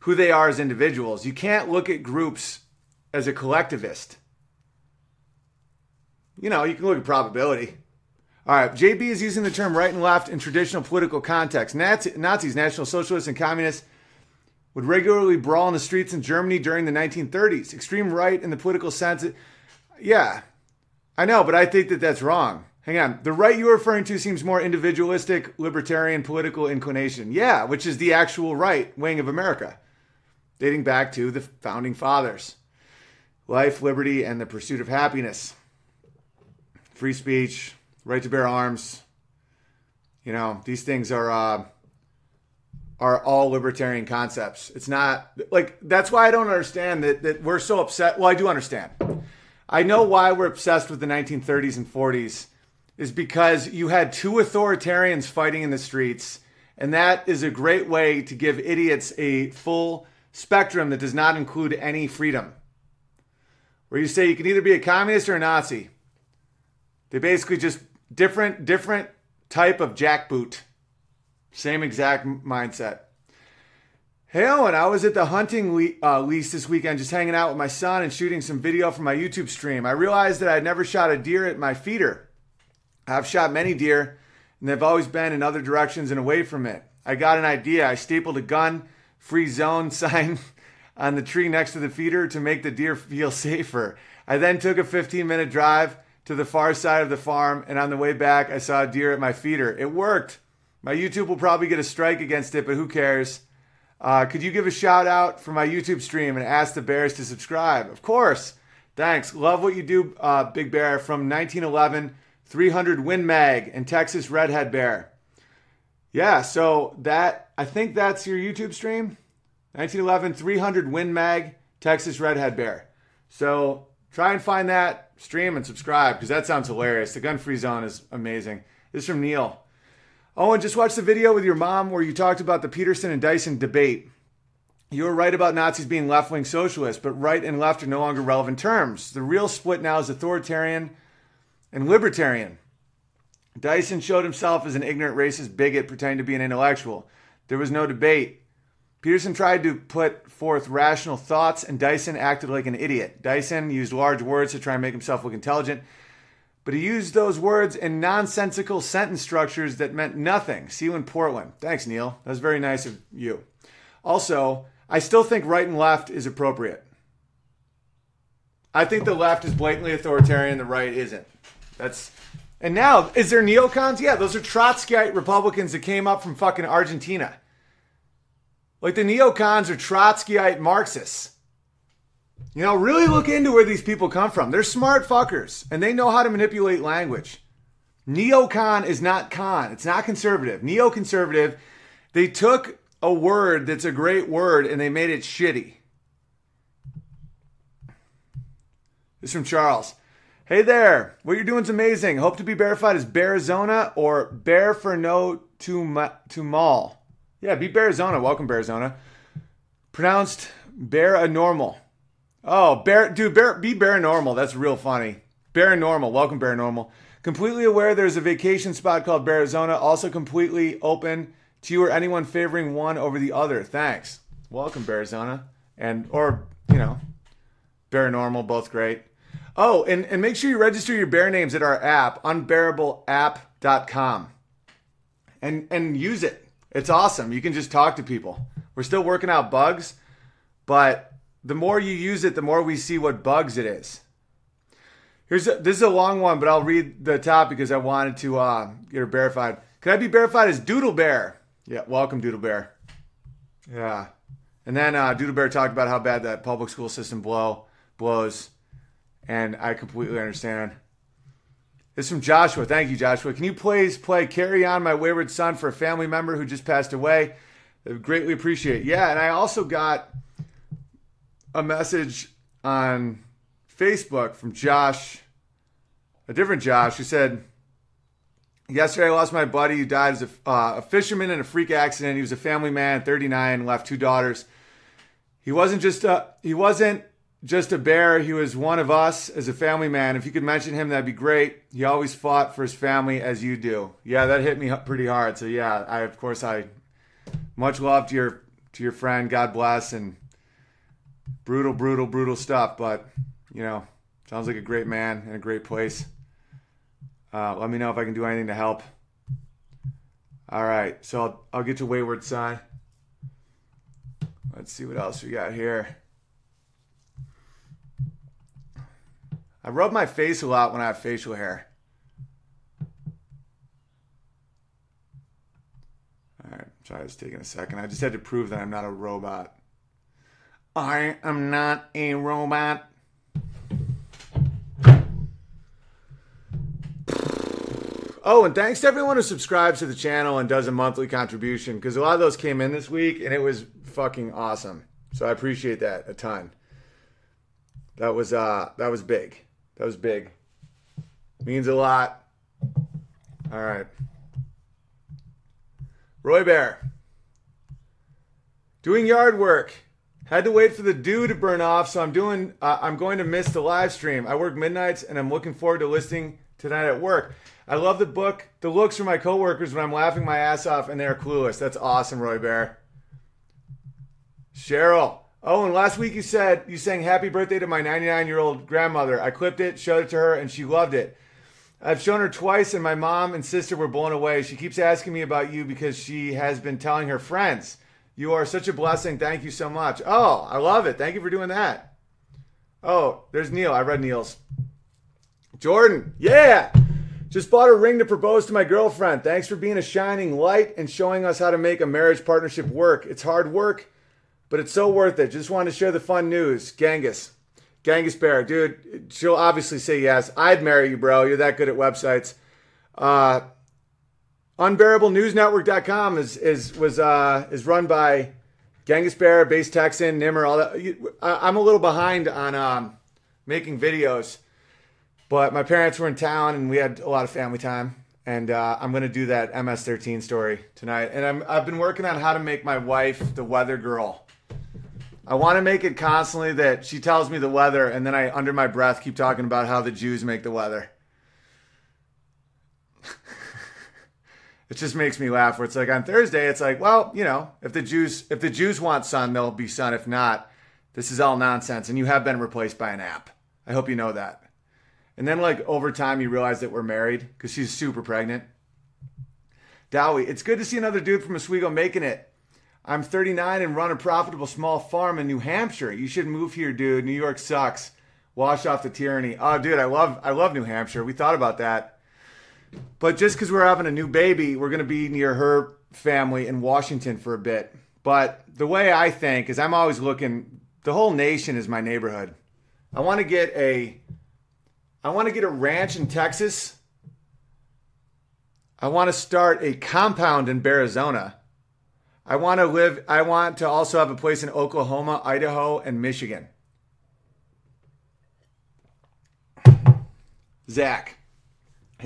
who they are as individuals. You can't look at groups as a collectivist. You know, you can look at probability. All right, JB is using the term right and left in traditional political context. Nazi, Nazis, National Socialists, and Communists would regularly brawl in the streets in Germany during the 1930s. Extreme right in the political sense. Yeah, I know, but I think that that's wrong. Hang on. The right you're referring to seems more individualistic, libertarian political inclination. Yeah, which is the actual right wing of America, dating back to the founding fathers. Life, liberty, and the pursuit of happiness. Free speech, right to bear arms. You know, these things are uh, are all libertarian concepts. It's not like that's why I don't understand that that we're so upset. Well, I do understand. I know why we're obsessed with the 1930s and 40s is because you had two authoritarians fighting in the streets, and that is a great way to give idiots a full spectrum that does not include any freedom. Where you say you can either be a communist or a Nazi. They basically just different different type of jackboot. Same exact mindset. Hey Owen, I was at the hunting le- uh, lease this weekend just hanging out with my son and shooting some video for my YouTube stream. I realized that I'd never shot a deer at my feeder. I've shot many deer, and they've always been in other directions and away from it. I got an idea. I stapled a gun free zone sign on the tree next to the feeder to make the deer feel safer. I then took a 15 minute drive to the far side of the farm, and on the way back, I saw a deer at my feeder. It worked. My YouTube will probably get a strike against it, but who cares? Uh, could you give a shout out for my YouTube stream and ask the Bears to subscribe? Of course. Thanks. Love what you do, uh, Big Bear. From 1911, 300 Win Mag and Texas Redhead Bear. Yeah, so that I think that's your YouTube stream. 1911, 300 Win Mag, Texas Redhead Bear. So try and find that stream and subscribe because that sounds hilarious. The gun free zone is amazing. This is from Neil. And just watch the video with your mom where you talked about the Peterson and Dyson debate. You were right about Nazis being left wing socialists, but right and left are no longer relevant terms. The real split now is authoritarian and libertarian. Dyson showed himself as an ignorant racist bigot pretending to be an intellectual. There was no debate. Peterson tried to put forth rational thoughts, and Dyson acted like an idiot. Dyson used large words to try and make himself look intelligent, but he used those words in nonsensical sentence structures that meant nothing. See you in Portland. Thanks, Neil. That was very nice of you. Also, I still think right and left is appropriate. I think the left is blatantly authoritarian, the right isn't. That's and now is there neocons? Yeah, those are Trotskyite Republicans that came up from fucking Argentina. Like the neocons are Trotskyite Marxists. You know, really look into where these people come from. They're smart fuckers and they know how to manipulate language. Neocon is not con, it's not conservative. Neoconservative, they took a word that's a great word and they made it shitty. This is from Charles. Hey there, what you're doing is amazing. Hope to be verified as Bearizona or Bear for no to mall. Yeah, be Bearizona. Welcome, Bearizona. Pronounced Bear a normal. Oh, Bear, dude, Bear, be Bear normal. That's real funny. Bear normal. Welcome, Bear normal. Completely aware there's a vacation spot called Bearizona. Also completely open to you or anyone favoring one over the other. Thanks. Welcome, Bearizona. And, or, you know, Bear normal, both great. Oh, and, and make sure you register your bear names at our app, unbearableapp.com. And and use it. It's awesome. You can just talk to people. We're still working out bugs, but the more you use it, the more we see what bugs it is. Here's a, this is a long one, but I'll read the top because I wanted to uh, get her verified. Could I be verified as Doodle Bear? Yeah, welcome Doodle Bear. Yeah, and then uh, Doodle Bear talked about how bad that public school system blow blows and I completely understand. Is from Joshua. Thank you, Joshua. Can you please play Carry On My Wayward Son for a family member who just passed away? I greatly appreciate it. Yeah, and I also got a message on Facebook from Josh, a different Josh, who said, Yesterday I lost my buddy who died as a, uh, a fisherman in a freak accident. He was a family man, 39, left two daughters. He wasn't just a, he wasn't just a bear. He was one of us as a family man. If you could mention him, that'd be great. He always fought for his family as you do. Yeah, that hit me pretty hard. So yeah, I of course I much love to your to your friend. God bless and brutal, brutal, brutal stuff. But you know, sounds like a great man in a great place. Uh, let me know if I can do anything to help. All right, so I'll, I'll get to Wayward Son. Let's see what else we got here. I rub my face a lot when I have facial hair. All right, sorry, it's taking a second. I just had to prove that I'm not a robot. I am not a robot. Oh, and thanks to everyone who subscribes to the channel and does a monthly contribution because a lot of those came in this week and it was fucking awesome. So I appreciate that a ton. That was uh that was big. That was big. Means a lot. All right. Roy Bear. Doing yard work. Had to wait for the dew to burn off, so I'm doing. Uh, I'm going to miss the live stream. I work midnights, and I'm looking forward to listening tonight at work. I love the book, the looks from my coworkers when I'm laughing my ass off and they're clueless. That's awesome, Roy Bear. Cheryl. Oh, and last week you said you sang happy birthday to my 99 year old grandmother. I clipped it, showed it to her, and she loved it. I've shown her twice, and my mom and sister were blown away. She keeps asking me about you because she has been telling her friends. You are such a blessing. Thank you so much. Oh, I love it. Thank you for doing that. Oh, there's Neil. I read Neil's. Jordan, yeah. Just bought a ring to propose to my girlfriend. Thanks for being a shining light and showing us how to make a marriage partnership work. It's hard work, but it's so worth it. Just wanted to share the fun news. Genghis. Genghis Bear, dude, she'll obviously say yes. I'd marry you, bro. You're that good at websites. Uh, UnbearableNewsNetwork.com is is was uh, is run by Genghis Bear, Base Texan, Nimmer. All that. I'm a little behind on um, making videos, but my parents were in town and we had a lot of family time. And uh, I'm gonna do that MS13 story tonight. And I'm I've been working on how to make my wife the weather girl. I want to make it constantly that she tells me the weather, and then I, under my breath, keep talking about how the Jews make the weather. it just makes me laugh. Where it's like on Thursday, it's like, well, you know, if the Jews if the Jews want sun, there'll be sun. If not, this is all nonsense. And you have been replaced by an app. I hope you know that. And then like over time, you realize that we're married because she's super pregnant. Dowie, it's good to see another dude from Oswego making it. I'm 39 and run a profitable small farm in New Hampshire. You should move here, dude. New York sucks. Wash off the tyranny. Oh, dude, I love I love New Hampshire. We thought about that. But just because we're having a new baby, we're going to be near her family in Washington for a bit. But the way I think is I'm always looking, the whole nation is my neighborhood. I want to get a I want to get a ranch in Texas. I want to start a compound in Arizona. I want to live I want to also have a place in Oklahoma, Idaho, and Michigan. Zach.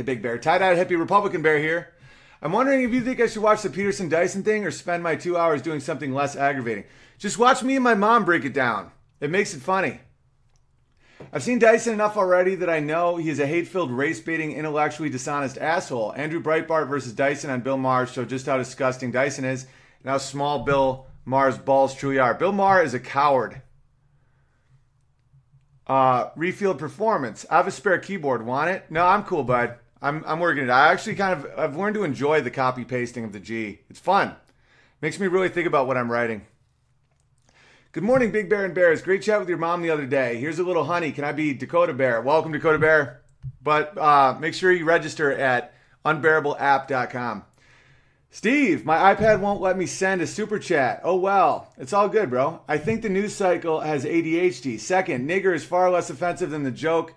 Hey, Big Bear. Tie dyed hippie Republican Bear here. I'm wondering if you think I should watch the Peterson Dyson thing or spend my two hours doing something less aggravating. Just watch me and my mom break it down. It makes it funny. I've seen Dyson enough already that I know he is a hate filled, race baiting, intellectually dishonest asshole. Andrew Breitbart versus Dyson on Bill Maher showed just how disgusting Dyson is and how small Bill Maher's balls truly are. Bill Maher is a coward. Uh, refield performance. I have a spare keyboard. Want it? No, I'm cool, bud. I'm, I'm working it. I actually kind of I've learned to enjoy the copy pasting of the G. It's fun. Makes me really think about what I'm writing. Good morning, Big Bear and Bears. Great chat with your mom the other day. Here's a little honey. Can I be Dakota Bear? Welcome, Dakota Bear. But uh, make sure you register at unbearableapp.com. Steve, my iPad won't let me send a super chat. Oh well, it's all good, bro. I think the news cycle has ADHD. Second, nigger is far less offensive than the joke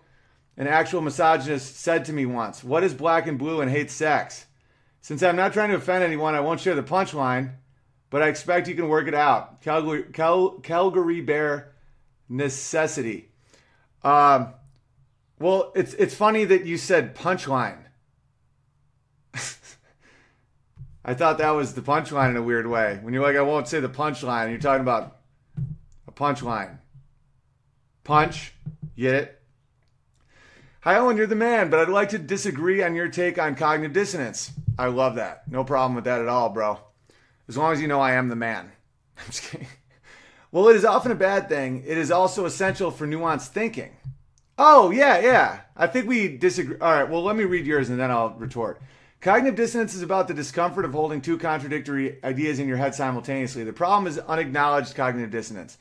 an actual misogynist said to me once. What is black and blue and hates sex? Since I'm not trying to offend anyone, I won't share the punchline, but I expect you can work it out. Calgary, Cal, Calgary Bear necessity. Um, well, it's it's funny that you said punchline. I thought that was the punchline in a weird way. When you're like, I won't say the punchline, you're talking about a punchline. Punch, get it? Hi, Owen, you're the man, but I'd like to disagree on your take on cognitive dissonance. I love that. No problem with that at all, bro. As long as you know I am the man. I'm just kidding. Well, it is often a bad thing. It is also essential for nuanced thinking. Oh, yeah, yeah. I think we disagree. All right, well, let me read yours and then I'll retort. Cognitive dissonance is about the discomfort of holding two contradictory ideas in your head simultaneously. The problem is unacknowledged cognitive dissonance.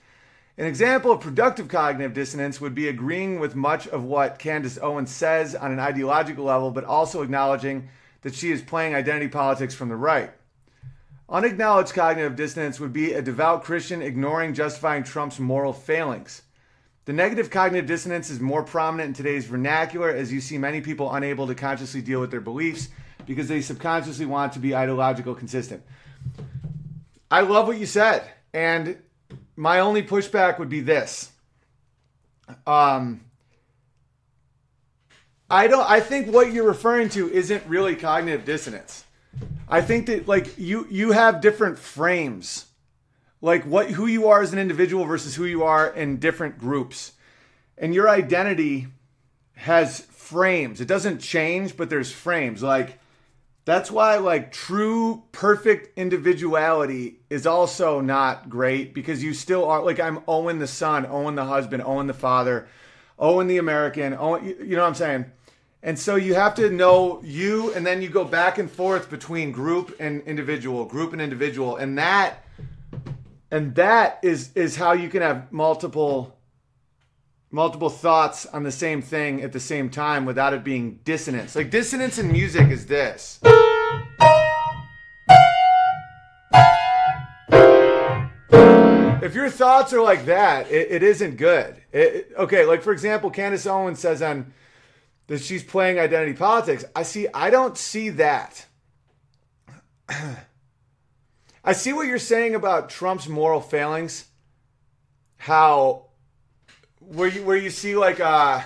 An example of productive cognitive dissonance would be agreeing with much of what Candace Owens says on an ideological level, but also acknowledging that she is playing identity politics from the right. Unacknowledged cognitive dissonance would be a devout Christian ignoring justifying Trump's moral failings. The negative cognitive dissonance is more prominent in today's vernacular as you see many people unable to consciously deal with their beliefs because they subconsciously want to be ideological consistent. I love what you said. And my only pushback would be this. Um, I don't I think what you're referring to isn't really cognitive dissonance. I think that like you you have different frames. Like what who you are as an individual versus who you are in different groups. And your identity has frames. It doesn't change, but there's frames. Like that's why like true perfect individuality is also not great because you still are like I'm Owen the son, Owen the husband, Owen the father, Owen the American, Owen you know what I'm saying? And so you have to know you and then you go back and forth between group and individual, group and individual and that and that is is how you can have multiple multiple thoughts on the same thing at the same time without it being dissonance. Like dissonance in music is this. If your thoughts are like that, it, it isn't good. It, okay, like for example, Candace Owens says on that she's playing identity politics. I see. I don't see that. I see what you're saying about Trump's moral failings. How where you where you see like uh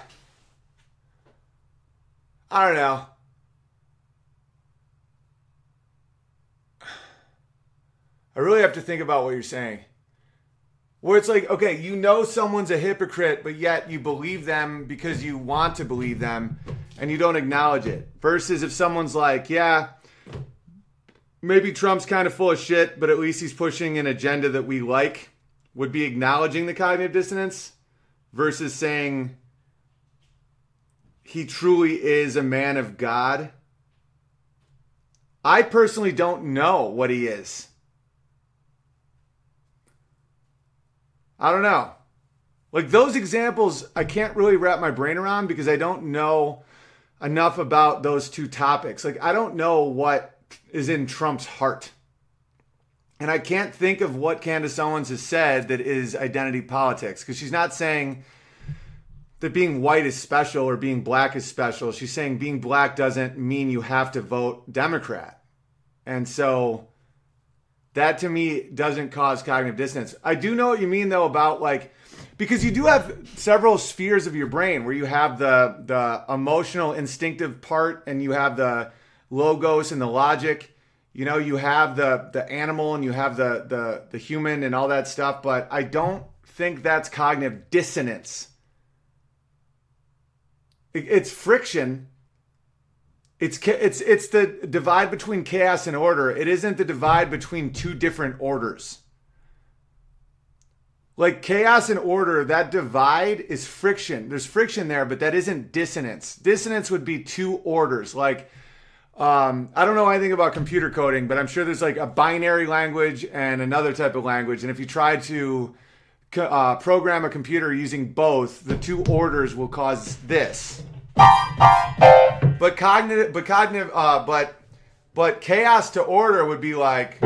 I don't know. I really have to think about what you're saying. Where it's like, okay, you know someone's a hypocrite, but yet you believe them because you want to believe them and you don't acknowledge it. Versus if someone's like, yeah, maybe Trump's kind of full of shit, but at least he's pushing an agenda that we like, would be acknowledging the cognitive dissonance versus saying he truly is a man of God. I personally don't know what he is. I don't know. Like those examples, I can't really wrap my brain around because I don't know enough about those two topics. Like, I don't know what is in Trump's heart. And I can't think of what Candace Owens has said that is identity politics because she's not saying that being white is special or being black is special. She's saying being black doesn't mean you have to vote Democrat. And so that to me doesn't cause cognitive dissonance. I do know what you mean though about like because you do have several spheres of your brain where you have the the emotional instinctive part and you have the logos and the logic you know you have the the animal and you have the the the human and all that stuff but i don't think that's cognitive dissonance. It's friction. It's it's it's the divide between chaos and order. It isn't the divide between two different orders. Like chaos and order that divide is friction. There's friction there but that isn't dissonance. Dissonance would be two orders. Like um, I don't know anything about computer coding, but I'm sure there's like a binary language and another type of language. And if you try to uh, program a computer using both, the two orders will cause this. But cognitive, but cognitive, uh, but but chaos to order would be like.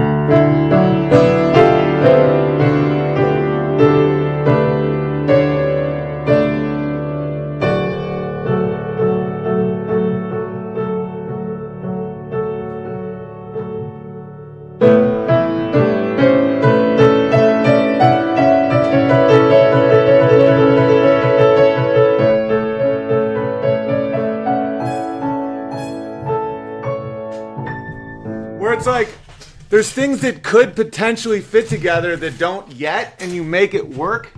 There's things that could potentially fit together that don't yet, and you make it work,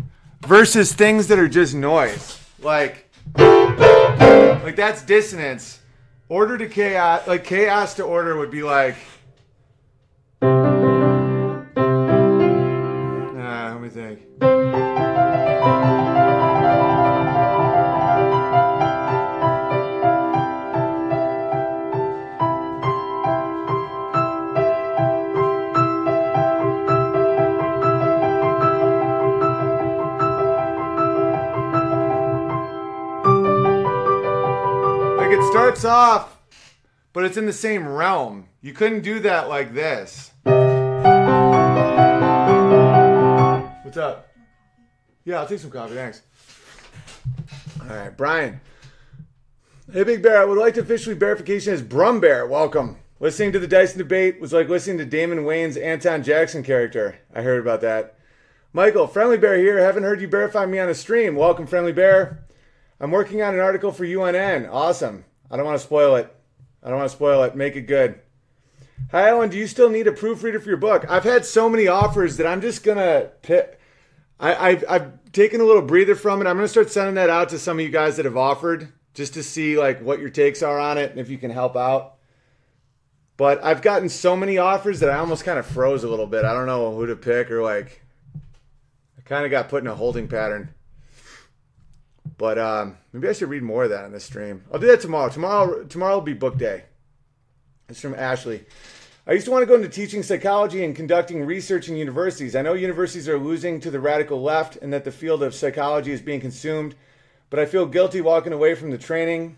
versus things that are just noise. Like, like that's dissonance. Order to chaos, like chaos to order would be like. Nah, let me think. Starts off, but it's in the same realm. You couldn't do that like this. What's up? Yeah, I'll take some coffee. Thanks. All right, Brian. Hey, Big Bear. I would like to officially verification as Brum Bear. Welcome. Listening to the Dyson debate was like listening to Damon Wayans' Anton Jackson character. I heard about that. Michael, Friendly Bear here. Haven't heard you verify me on a stream. Welcome, Friendly Bear. I'm working on an article for UNN. Awesome. I don't want to spoil it. I don't want to spoil it. Make it good. Hi, Ellen. Do you still need a proofreader for your book? I've had so many offers that I'm just gonna pick. I, I've, I've taken a little breather from it. I'm gonna start sending that out to some of you guys that have offered, just to see like what your takes are on it and if you can help out. But I've gotten so many offers that I almost kind of froze a little bit. I don't know who to pick or like. I kind of got put in a holding pattern. But um, maybe I should read more of that on this stream. I'll do that tomorrow. Tomorrow, tomorrow will be book day. It's from Ashley. I used to want to go into teaching psychology and conducting research in universities. I know universities are losing to the radical left and that the field of psychology is being consumed, but I feel guilty walking away from the training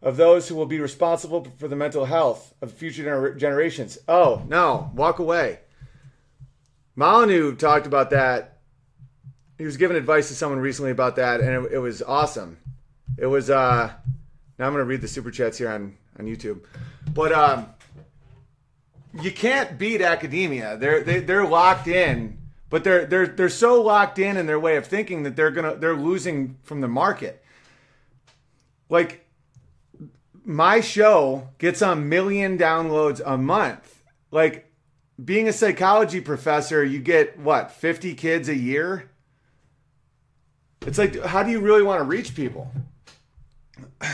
of those who will be responsible for the mental health of future gener- generations. Oh, no, walk away. Molyneux talked about that. He was giving advice to someone recently about that, and it, it was awesome. It was, uh, now I'm to read the super chats here on, on YouTube. But, um, you can't beat academia. They're they, they're locked in, but they're they're they're so locked in in their way of thinking that they're gonna they're losing from the market. Like my show gets a million downloads a month. Like being a psychology professor, you get what fifty kids a year. It's like, how do you really want to reach people?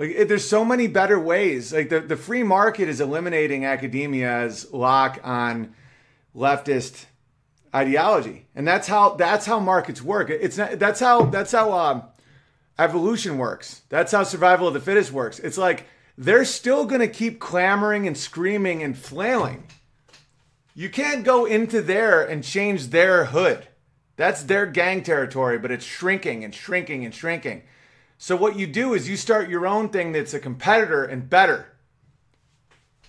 Like it, there's so many better ways. Like the, the free market is eliminating academia's lock on leftist ideology, and that's how that's how markets work. It's not that's how that's how um, evolution works. That's how survival of the fittest works. It's like they're still going to keep clamoring and screaming and flailing. You can't go into there and change their hood. That's their gang territory, but it's shrinking and shrinking and shrinking. So what you do is you start your own thing that's a competitor and better.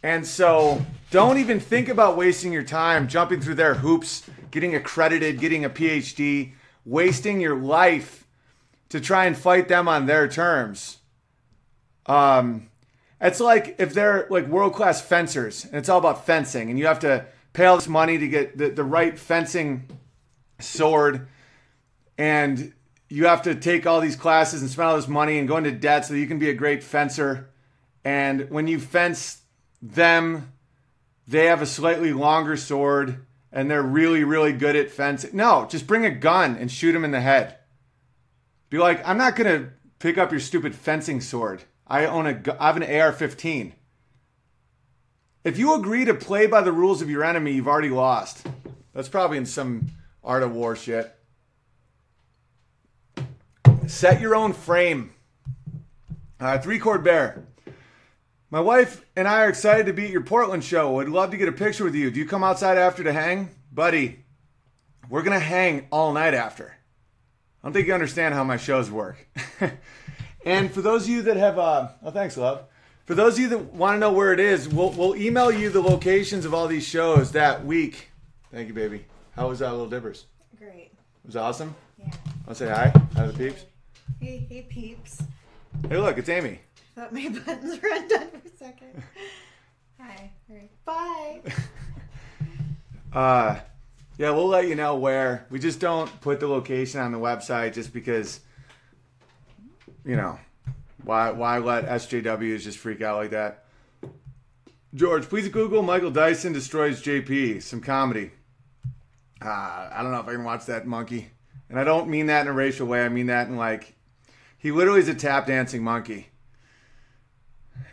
And so don't even think about wasting your time jumping through their hoops, getting accredited, getting a PhD, wasting your life to try and fight them on their terms. Um, it's like if they're like world class fencers and it's all about fencing and you have to pay all this money to get the, the right fencing sword and you have to take all these classes and spend all this money and go into debt so that you can be a great fencer. And when you fence them, they have a slightly longer sword and they're really, really good at fencing. No, just bring a gun and shoot them in the head. Be like, I'm not going to pick up your stupid fencing sword. I own a, I have an AR-15. If you agree to play by the rules of your enemy, you've already lost. That's probably in some art of war shit. Set your own frame. Uh, three chord bear. My wife and I are excited to be at your Portland show. Would love to get a picture with you. Do you come outside after to hang? Buddy, we're going to hang all night after. I don't think you understand how my shows work. and for those of you that have, uh, oh, thanks, love. For those of you that want to know where it is, we'll, we'll email you the locations of all these shows that week. Thank you, baby. How was uh, Little Dippers? Great. It was awesome. Yeah. Want to say hi? Hi to the peeps. Hey, hey, peeps. Hey, look, it's Amy. Thought my buttons were undone for a second. Hi. Right. Bye. Uh, yeah, we'll let you know where. We just don't put the location on the website just because, you know, why why let SJWs just freak out like that? George, please Google Michael Dyson destroys JP. Some comedy. Uh, I don't know if I can watch that monkey. And I don't mean that in a racial way. I mean that in like, he literally is a tap dancing monkey.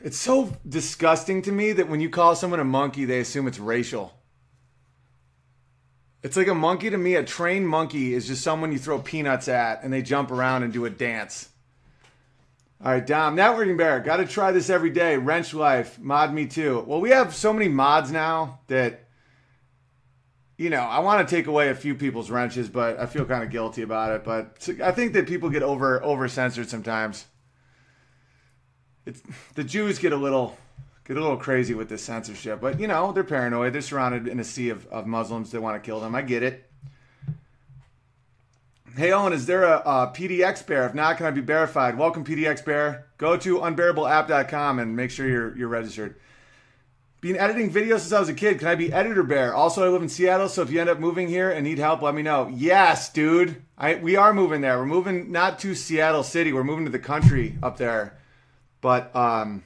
It's so disgusting to me that when you call someone a monkey, they assume it's racial. It's like a monkey to me. A trained monkey is just someone you throw peanuts at and they jump around and do a dance. All right, Dom, networking bear. Got to try this every day. Wrench life, mod me too. Well, we have so many mods now that, you know, I want to take away a few people's wrenches, but I feel kind of guilty about it. But I think that people get over over censored sometimes. it's the Jews get a little get a little crazy with this censorship, but you know they're paranoid. They're surrounded in a sea of, of Muslims that want to kill them. I get it. Hey Owen, is there a, a PDX bear? If not, can I be verified? Welcome PDX bear. Go to unbearableapp.com and make sure you're you're registered. Been editing videos since I was a kid. Can I be editor bear? Also, I live in Seattle, so if you end up moving here and need help, let me know. Yes, dude. I we are moving there. We're moving not to Seattle City. We're moving to the country up there. But um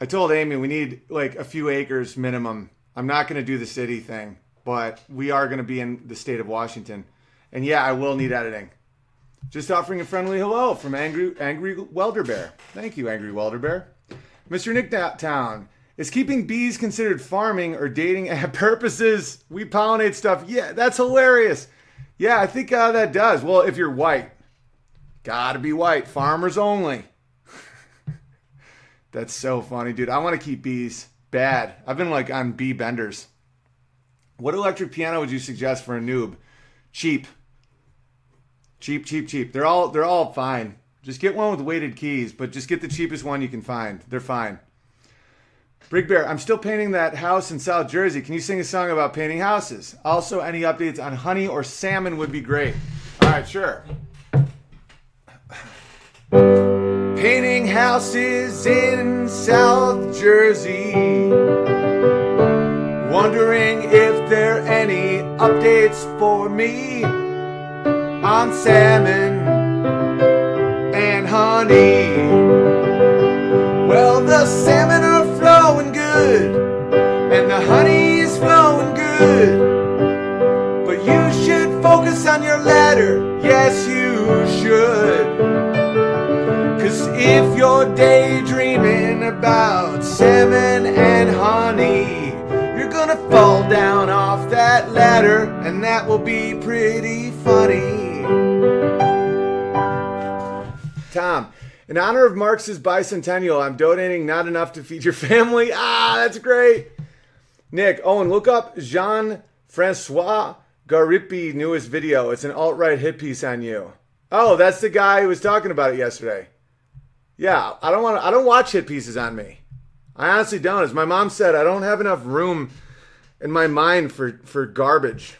I told Amy we need like a few acres minimum. I'm not going to do the city thing, but we are going to be in the state of Washington. And yeah, I will need editing. Just offering a friendly hello from Angry Angry Welder Bear. Thank you, Angry Welder Bear. Mr. Nick Town. Is keeping bees considered farming or dating purposes? We pollinate stuff. Yeah, that's hilarious. Yeah, I think uh, that does. Well, if you're white, gotta be white. Farmers only. that's so funny, dude. I want to keep bees. Bad. I've been like on bee benders. What electric piano would you suggest for a noob? Cheap. Cheap, cheap, cheap. They're all they're all fine. Just get one with weighted keys, but just get the cheapest one you can find. They're fine. Brig Bear, I'm still painting that house in South Jersey. Can you sing a song about painting houses? Also, any updates on honey or salmon would be great. All right, sure. Painting houses in South Jersey. Wondering if there are any updates for me on salmon and honey. Well, the salmon should on your letter, yes, you should. Cause if you're daydreaming about salmon and honey, you're gonna fall down off that ladder, and that will be pretty funny. Tom, in honor of Marx's bicentennial, I'm donating not enough to feed your family. Ah, that's great. Nick, Owen, look up Jean Francois Gariépy newest video. It's an alt right hit piece on you. Oh, that's the guy who was talking about it yesterday. Yeah, I don't want I don't watch hit pieces on me. I honestly don't. As my mom said, I don't have enough room in my mind for for garbage.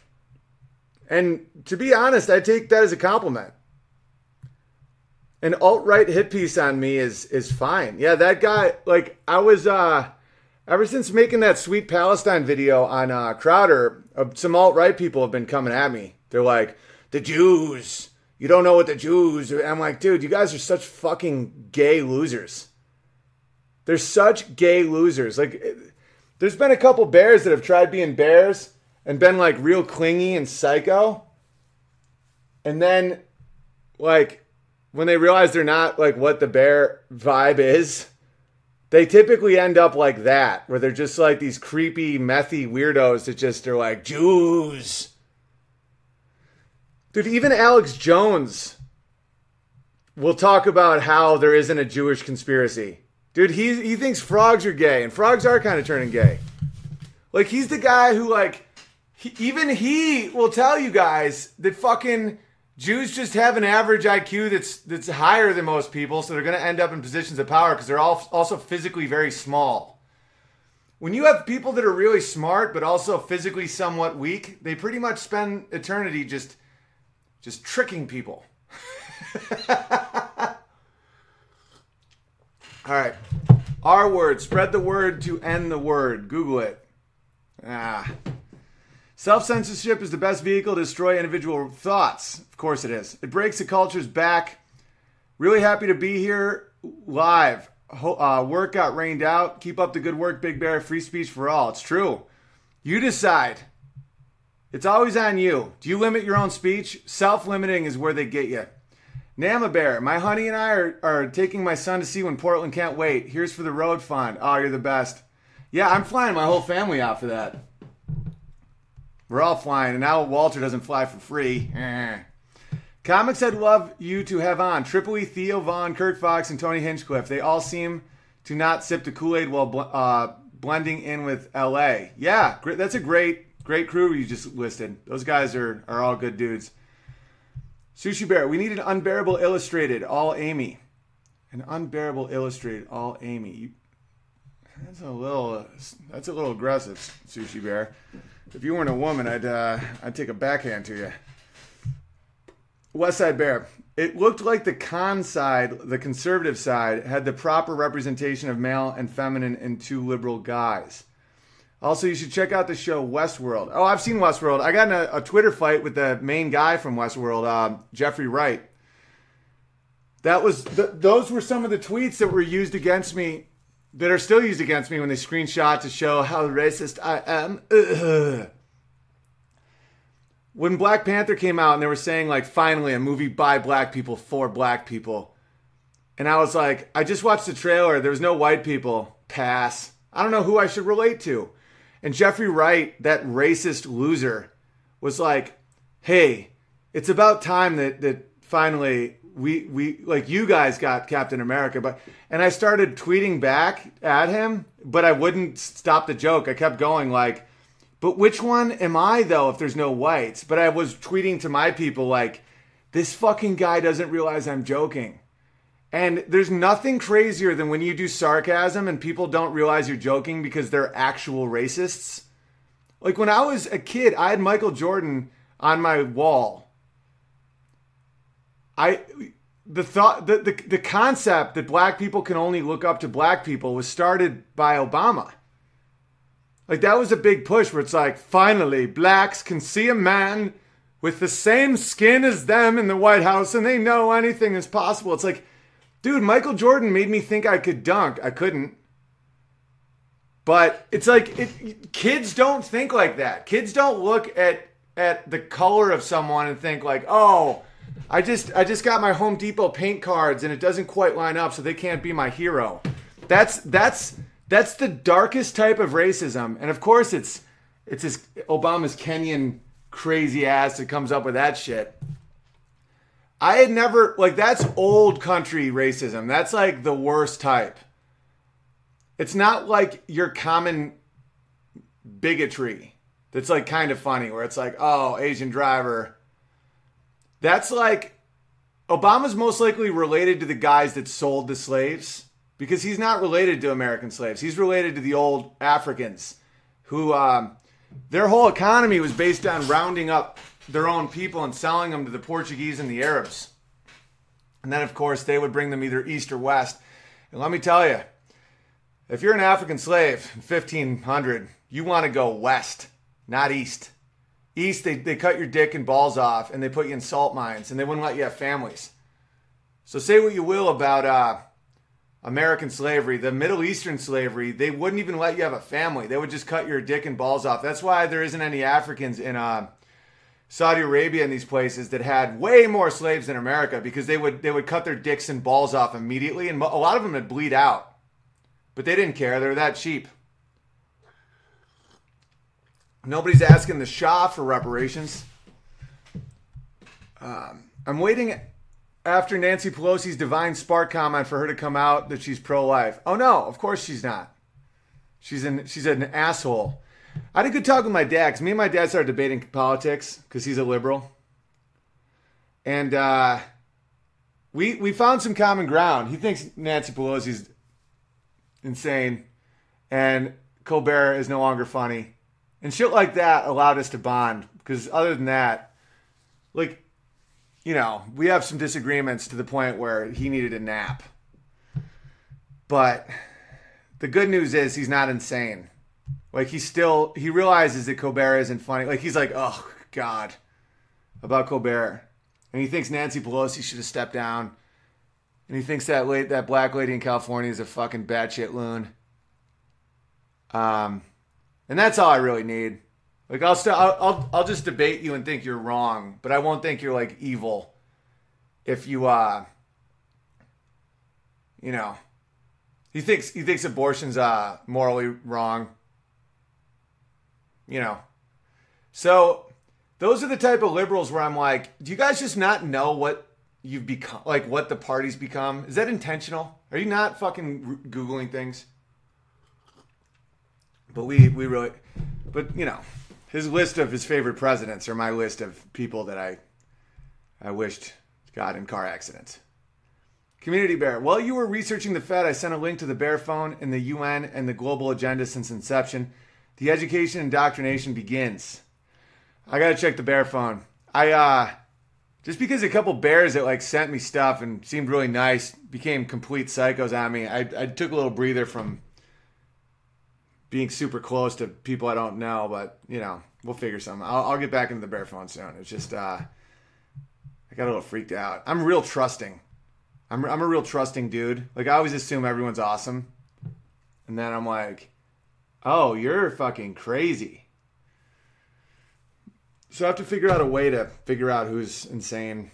And to be honest, I take that as a compliment an alt right hit piece on me is is fine. Yeah, that guy. Like I was uh ever since making that sweet Palestine video on uh, Crowder, uh, some alt right people have been coming at me. They're like, the Jews. You don't know what the Jews. Are. I'm like, dude, you guys are such fucking gay losers. They're such gay losers. Like, it- there's been a couple bears that have tried being bears and been like real clingy and psycho. And then, like, when they realize they're not like what the bear vibe is, they typically end up like that, where they're just like these creepy, methy weirdos that just are like, Jews. Dude, even Alex Jones will talk about how there isn't a Jewish conspiracy. Dude, he, he thinks frogs are gay, and frogs are kind of turning gay. Like, he's the guy who, like, he, even he will tell you guys that fucking Jews just have an average IQ that's that's higher than most people, so they're going to end up in positions of power because they're all also physically very small. When you have people that are really smart but also physically somewhat weak, they pretty much spend eternity just just tricking people. All right. Our word. Spread the word to end the word. Google it. Ah. Self censorship is the best vehicle to destroy individual thoughts. Of course it is. It breaks the culture's back. Really happy to be here live. Uh, work got rained out. Keep up the good work, Big Bear. Free speech for all. It's true. You decide. It's always on you. Do you limit your own speech? Self limiting is where they get you. Nama Bear, my honey and I are, are taking my son to see when Portland can't wait. Here's for the road fund. Oh, you're the best. Yeah, I'm flying my whole family out for that. We're all flying, and now Walter doesn't fly for free. Comics I'd love you to have on Tripoli, Theo Von, Kurt Fox, and Tony Hinchcliffe. They all seem to not sip the Kool Aid while bl- uh, blending in with LA. Yeah, that's a great, great crew you just listed. Those guys are, are all good dudes. Sushi Bear, we need an unbearable illustrated, all Amy. An unbearable illustrated all Amy. You, that's a little that's a little aggressive, Sushi Bear. If you weren't a woman, I'd uh, I'd take a backhand to you. West Side Bear. It looked like the con side, the conservative side, had the proper representation of male and feminine and two liberal guys. Also, you should check out the show Westworld. Oh, I've seen Westworld. I got in a, a Twitter fight with the main guy from Westworld, uh, Jeffrey Wright. That was th- those were some of the tweets that were used against me, that are still used against me when they screenshot to show how racist I am. Ugh. When Black Panther came out and they were saying like, finally a movie by black people for black people, and I was like, I just watched the trailer. There was no white people. Pass. I don't know who I should relate to. And Jeffrey Wright, that racist loser, was like, "Hey, it's about time that that finally we we like you guys got Captain America." But and I started tweeting back at him, but I wouldn't stop the joke. I kept going like, "But which one am I though if there's no whites?" But I was tweeting to my people like, "This fucking guy doesn't realize I'm joking." And there's nothing crazier than when you do sarcasm and people don't realize you're joking because they're actual racists. Like when I was a kid, I had Michael Jordan on my wall. I the thought the, the the concept that black people can only look up to black people was started by Obama. Like that was a big push where it's like finally blacks can see a man with the same skin as them in the White House and they know anything is possible. It's like Dude, Michael Jordan made me think I could dunk. I couldn't. But it's like it, kids don't think like that. Kids don't look at at the color of someone and think like, "Oh, I just I just got my Home Depot paint cards and it doesn't quite line up, so they can't be my hero." That's that's that's the darkest type of racism. And of course, it's it's this Obama's Kenyan crazy ass that comes up with that shit. I had never like that's old country racism. That's like the worst type. It's not like your common bigotry. That's like kind of funny where it's like, "Oh, Asian driver." That's like Obama's most likely related to the guys that sold the slaves because he's not related to American slaves. He's related to the old Africans who um, their whole economy was based on rounding up their own people and selling them to the Portuguese and the Arabs. And then, of course, they would bring them either east or west. And let me tell you, if you're an African slave in 1500, you want to go west, not east. East, they, they cut your dick and balls off and they put you in salt mines and they wouldn't let you have families. So say what you will about uh, American slavery, the Middle Eastern slavery, they wouldn't even let you have a family. They would just cut your dick and balls off. That's why there isn't any Africans in uh, Saudi Arabia and these places that had way more slaves than America because they would they would cut their dicks and balls off immediately, and a lot of them would bleed out. But they didn't care; They were that cheap. Nobody's asking the Shah for reparations. Um, I'm waiting after Nancy Pelosi's divine spark comment for her to come out that she's pro-life. Oh no, of course she's not. She's an she's an asshole. I had a good talk with my dad because me and my dad started debating politics because he's a liberal, and uh, we we found some common ground. He thinks Nancy Pelosi's insane, and Colbert is no longer funny, and shit like that allowed us to bond. Because other than that, like, you know, we have some disagreements to the point where he needed a nap. But the good news is he's not insane. Like he still he realizes that Colbert isn't funny. Like he's like, oh God, about Colbert, and he thinks Nancy Pelosi should have stepped down, and he thinks that late that black lady in California is a fucking batshit loon. Um, and that's all I really need. Like I'll still I'll, I'll I'll just debate you and think you're wrong, but I won't think you're like evil. If you uh, you know, he thinks he thinks abortion's uh morally wrong you know. So those are the type of liberals where I'm like, do you guys just not know what you've become, like what the party's become? Is that intentional? Are you not fucking googling things? But we we really, but you know, his list of his favorite presidents are my list of people that I I wished got in car accidents. Community Bear. While you were researching the Fed, I sent a link to the Bear Phone and the UN and the global agenda since inception. The education indoctrination begins. I gotta check the Bear Phone. I uh just because a couple bears that like sent me stuff and seemed really nice became complete psychos on me. I, I took a little breather from being super close to people I don't know, but you know we'll figure something. I'll, I'll get back into the bear phone soon. It's just uh, I got a little freaked out. I'm real trusting. I'm I'm a real trusting dude. Like I always assume everyone's awesome, and then I'm like, oh, you're fucking crazy. So I have to figure out a way to figure out who's insane.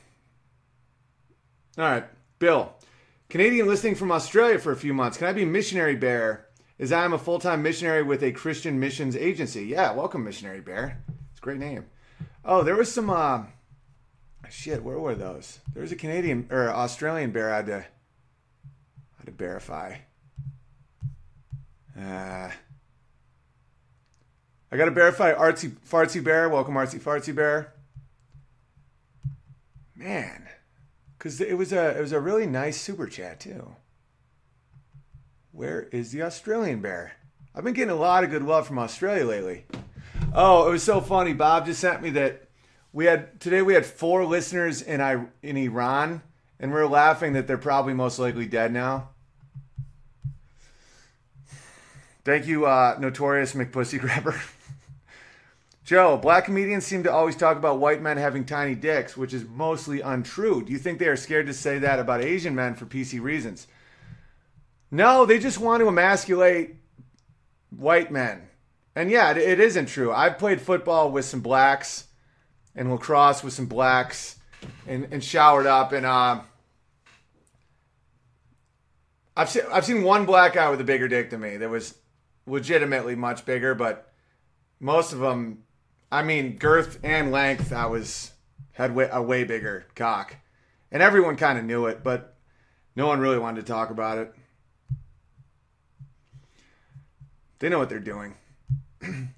All right, Bill. Canadian listening from Australia for a few months. Can I be missionary bear? As I am a full time missionary with a Christian missions agency. Yeah, welcome, missionary bear. It's a great name. Oh, there was some. Uh, shit, where were those? There was a Canadian or Australian bear I had to I had to verify. Uh, I got to verify Artsy Fartsy Bear. Welcome, Artsy Fartsy Bear. Man, because it was a it was a really nice super chat too. Where is the Australian bear? I've been getting a lot of good love from Australia lately. Oh, it was so funny. Bob just sent me that we had today. We had four listeners in I in Iran, and we're laughing that they're probably most likely dead now. Thank you, uh, Notorious McPussy Grabber. Joe, black comedians seem to always talk about white men having tiny dicks, which is mostly untrue. Do you think they are scared to say that about Asian men for PC reasons? No, they just want to emasculate white men. And yeah, it, isn't true. I've played football with some blacks and lacrosse with some blacks and, and showered up and uh, I've seen I've seen one black guy with a bigger dick than me that was legitimately much bigger, but most of them I mean, girth and length, I was had way, a way bigger cock, and everyone kind of knew it, but no one really wanted to talk about it. They know what they're doing.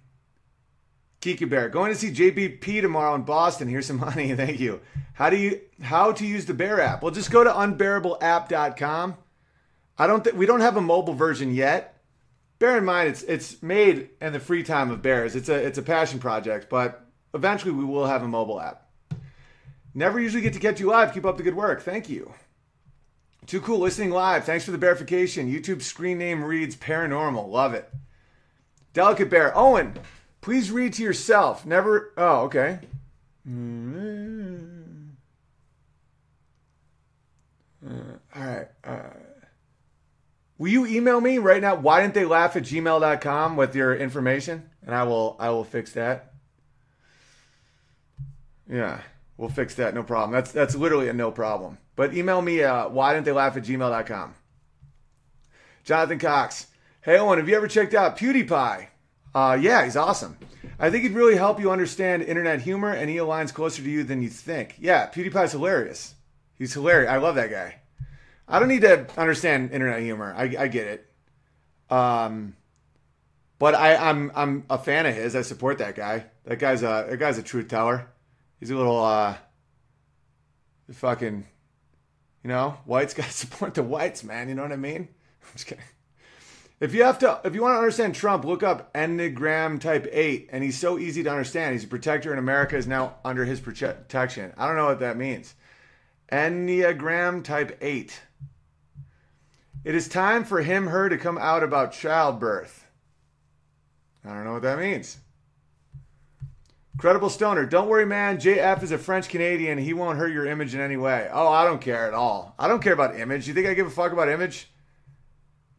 Kiki Bear, going to see JBP tomorrow in Boston. Here's some money. Thank you. How do you how to use the Bear app? Well, just go to unbearableapp.com. I don't think we don't have a mobile version yet bear in mind it's it's made in the free time of bears. It's a it's a passion project, but eventually we will have a mobile app. Never usually get to catch you live. Keep up the good work. Thank you. Too cool listening live. Thanks for the verification. YouTube screen name reads paranormal. Love it. Delicate Bear. Owen, please read to yourself. Never. Oh, okay. Uh, all right. Uh, Will you email me right now? Why didn't they laugh at gmail.com with your information? And I will I will fix that. Yeah, we'll fix that. No problem. That's that's literally a no problem. But email me uh, why didn't they laugh at gmail.com. Jonathan Cox. Hey Owen, have you ever checked out PewDiePie? Uh, yeah, he's awesome. I think he'd really help you understand internet humor and he aligns closer to you than you think. Yeah, PewDiePie's hilarious. He's hilarious. I love that guy. I don't need to understand internet humor. I, I get it. Um, but I, I'm I'm a fan of his. I support that guy. That guy's a that guy's a truth teller. He's a little uh, fucking, you know, whites got to support the whites, man. You know what I mean? I'm just kidding. If you have to, if you want to understand Trump, look up Enneagram Type Eight, and he's so easy to understand. He's a protector, and America is now under his protection. I don't know what that means. Enneagram Type Eight. It is time for him, her to come out about childbirth. I don't know what that means. Credible Stoner, don't worry, man. JF is a French Canadian. He won't hurt your image in any way. Oh, I don't care at all. I don't care about image. You think I give a fuck about image?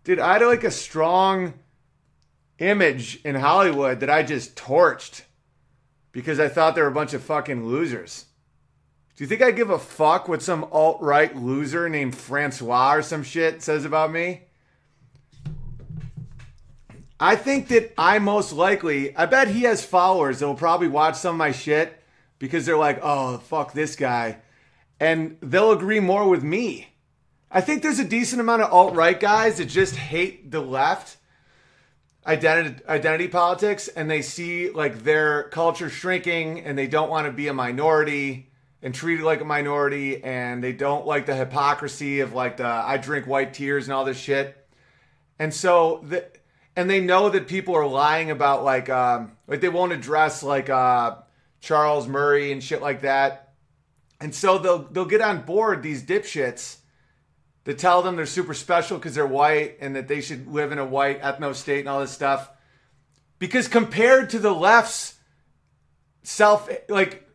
Dude, I had like a strong image in Hollywood that I just torched because I thought they were a bunch of fucking losers. Do you think I give a fuck what some alt right loser named Francois or some shit says about me? I think that I most likely, I bet he has followers that will probably watch some of my shit because they're like, oh, fuck this guy. And they'll agree more with me. I think there's a decent amount of alt right guys that just hate the left identity identity politics and they see like their culture shrinking and they don't want to be a minority and treated like a minority and they don't like the hypocrisy of like the I drink white tears and all this shit. And so the and they know that people are lying about like um like they won't address like uh Charles Murray and shit like that. And so they'll they'll get on board these dipshits that tell them they're super special because they're white and that they should live in a white ethno state and all this stuff. Because compared to the left's self like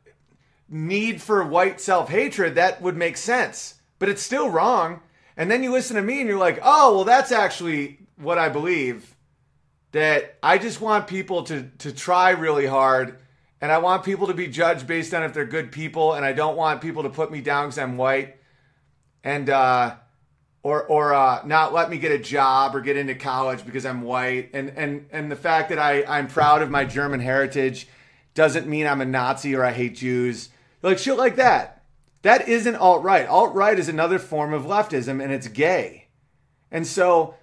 need for white self hatred, that would make sense. But it's still wrong. And then you listen to me and you're like, oh, well, that's actually what I believe. That I just want people to, to try really hard. And I want people to be judged based on if they're good people. And I don't want people to put me down because I'm white. And, uh, or, or uh, not let me get a job or get into college because I'm white. And, and, and the fact that I, I'm proud of my German heritage doesn't mean I'm a Nazi or I hate Jews. Like shit like that. That isn't alt right. Alt right is another form of leftism and it's gay. And so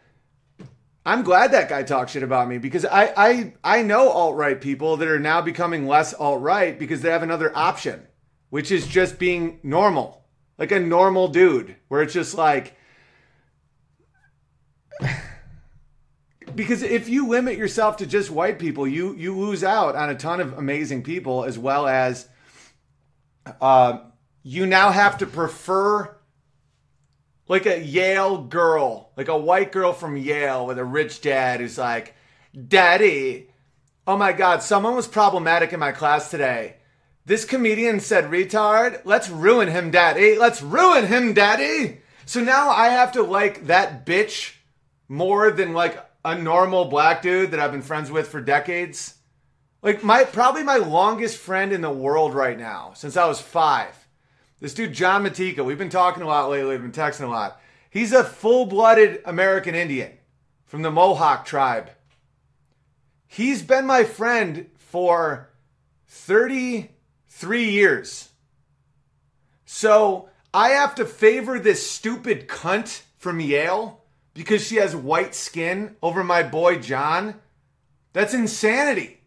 I'm glad that guy talked shit about me because I I, I know alt right people that are now becoming less alt right because they have another option, which is just being normal. Like a normal dude, where it's just like because if you limit yourself to just white people, you you lose out on a ton of amazing people as well as uh, you now have to prefer like a Yale girl, like a white girl from Yale with a rich dad who's like, Daddy, oh my God, someone was problematic in my class today. This comedian said retard. Let's ruin him, Daddy. Let's ruin him, Daddy. So now I have to like that bitch more than like a normal black dude that I've been friends with for decades. Like my probably my longest friend in the world right now since I was five. This dude John Matika. We've been talking a lot lately. We've been texting a lot. He's a full-blooded American Indian from the Mohawk tribe. He's been my friend for 33 years. So I have to favor this stupid cunt from Yale because she has white skin over my boy John. That's insanity.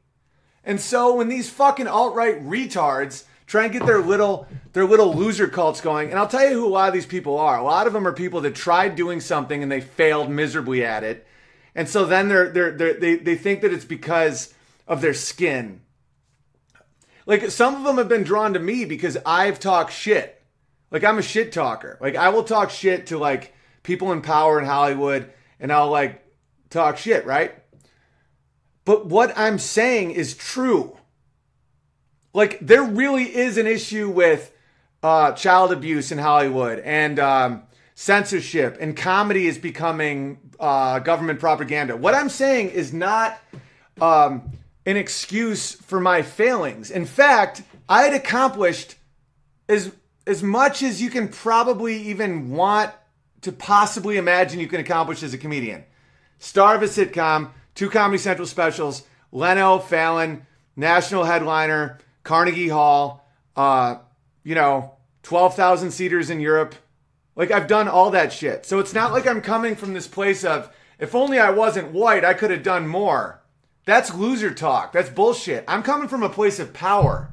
And so when these fucking alt-right retards try and get their little their little loser cults going, and I'll tell you who a lot of these people are. A lot of them are people that tried doing something and they failed miserably at it. And so then they're, they're, they're they they think that it's because of their skin. Like some of them have been drawn to me because I've talked shit. Like I'm a shit talker. Like I will talk shit to like people in power in Hollywood and I'll like talk shit, right? But what I'm saying is true. Like, there really is an issue with uh, child abuse in Hollywood and um, censorship, and comedy is becoming uh, government propaganda. What I'm saying is not um, an excuse for my failings. In fact, I had accomplished as as much as you can probably even want to possibly imagine you can accomplish as a comedian. Star of a sitcom, two Comedy Central specials, Leno, Fallon, national headliner, Carnegie Hall, uh, you know, 12,000 seaters in Europe. Like, I've done all that shit. So it's not like I'm coming from this place of, if only I wasn't white, I could have done more. That's loser talk. That's bullshit. I'm coming from a place of power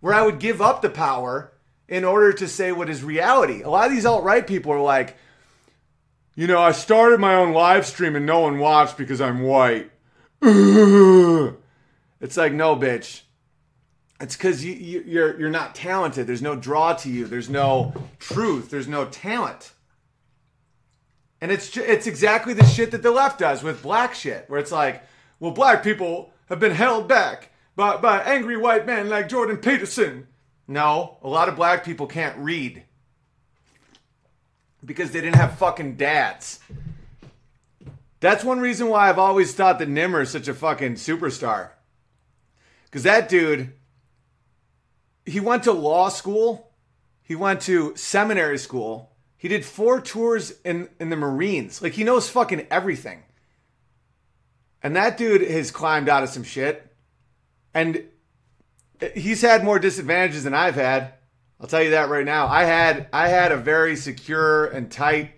where I would give up the power in order to say what is reality. A lot of these alt right people are like, you know, I started my own live stream and no one watched because I'm white. It's like, no, bitch. It's because you, you, you're you're not talented. There's no draw to you. There's no truth. There's no talent. And it's it's exactly the shit that the left does with black shit, where it's like, well, black people have been held back by by angry white men like Jordan Peterson. No, a lot of black people can't read because they didn't have fucking dads. That's one reason why I've always thought that Nimmer is such a fucking superstar. Because that dude, he went to law school, he went to seminary school, he did four tours in, in the Marines. Like, he knows fucking everything. And that dude has climbed out of some shit. And he's had more disadvantages than I've had. I'll tell you that right now. I had I had a very secure and tight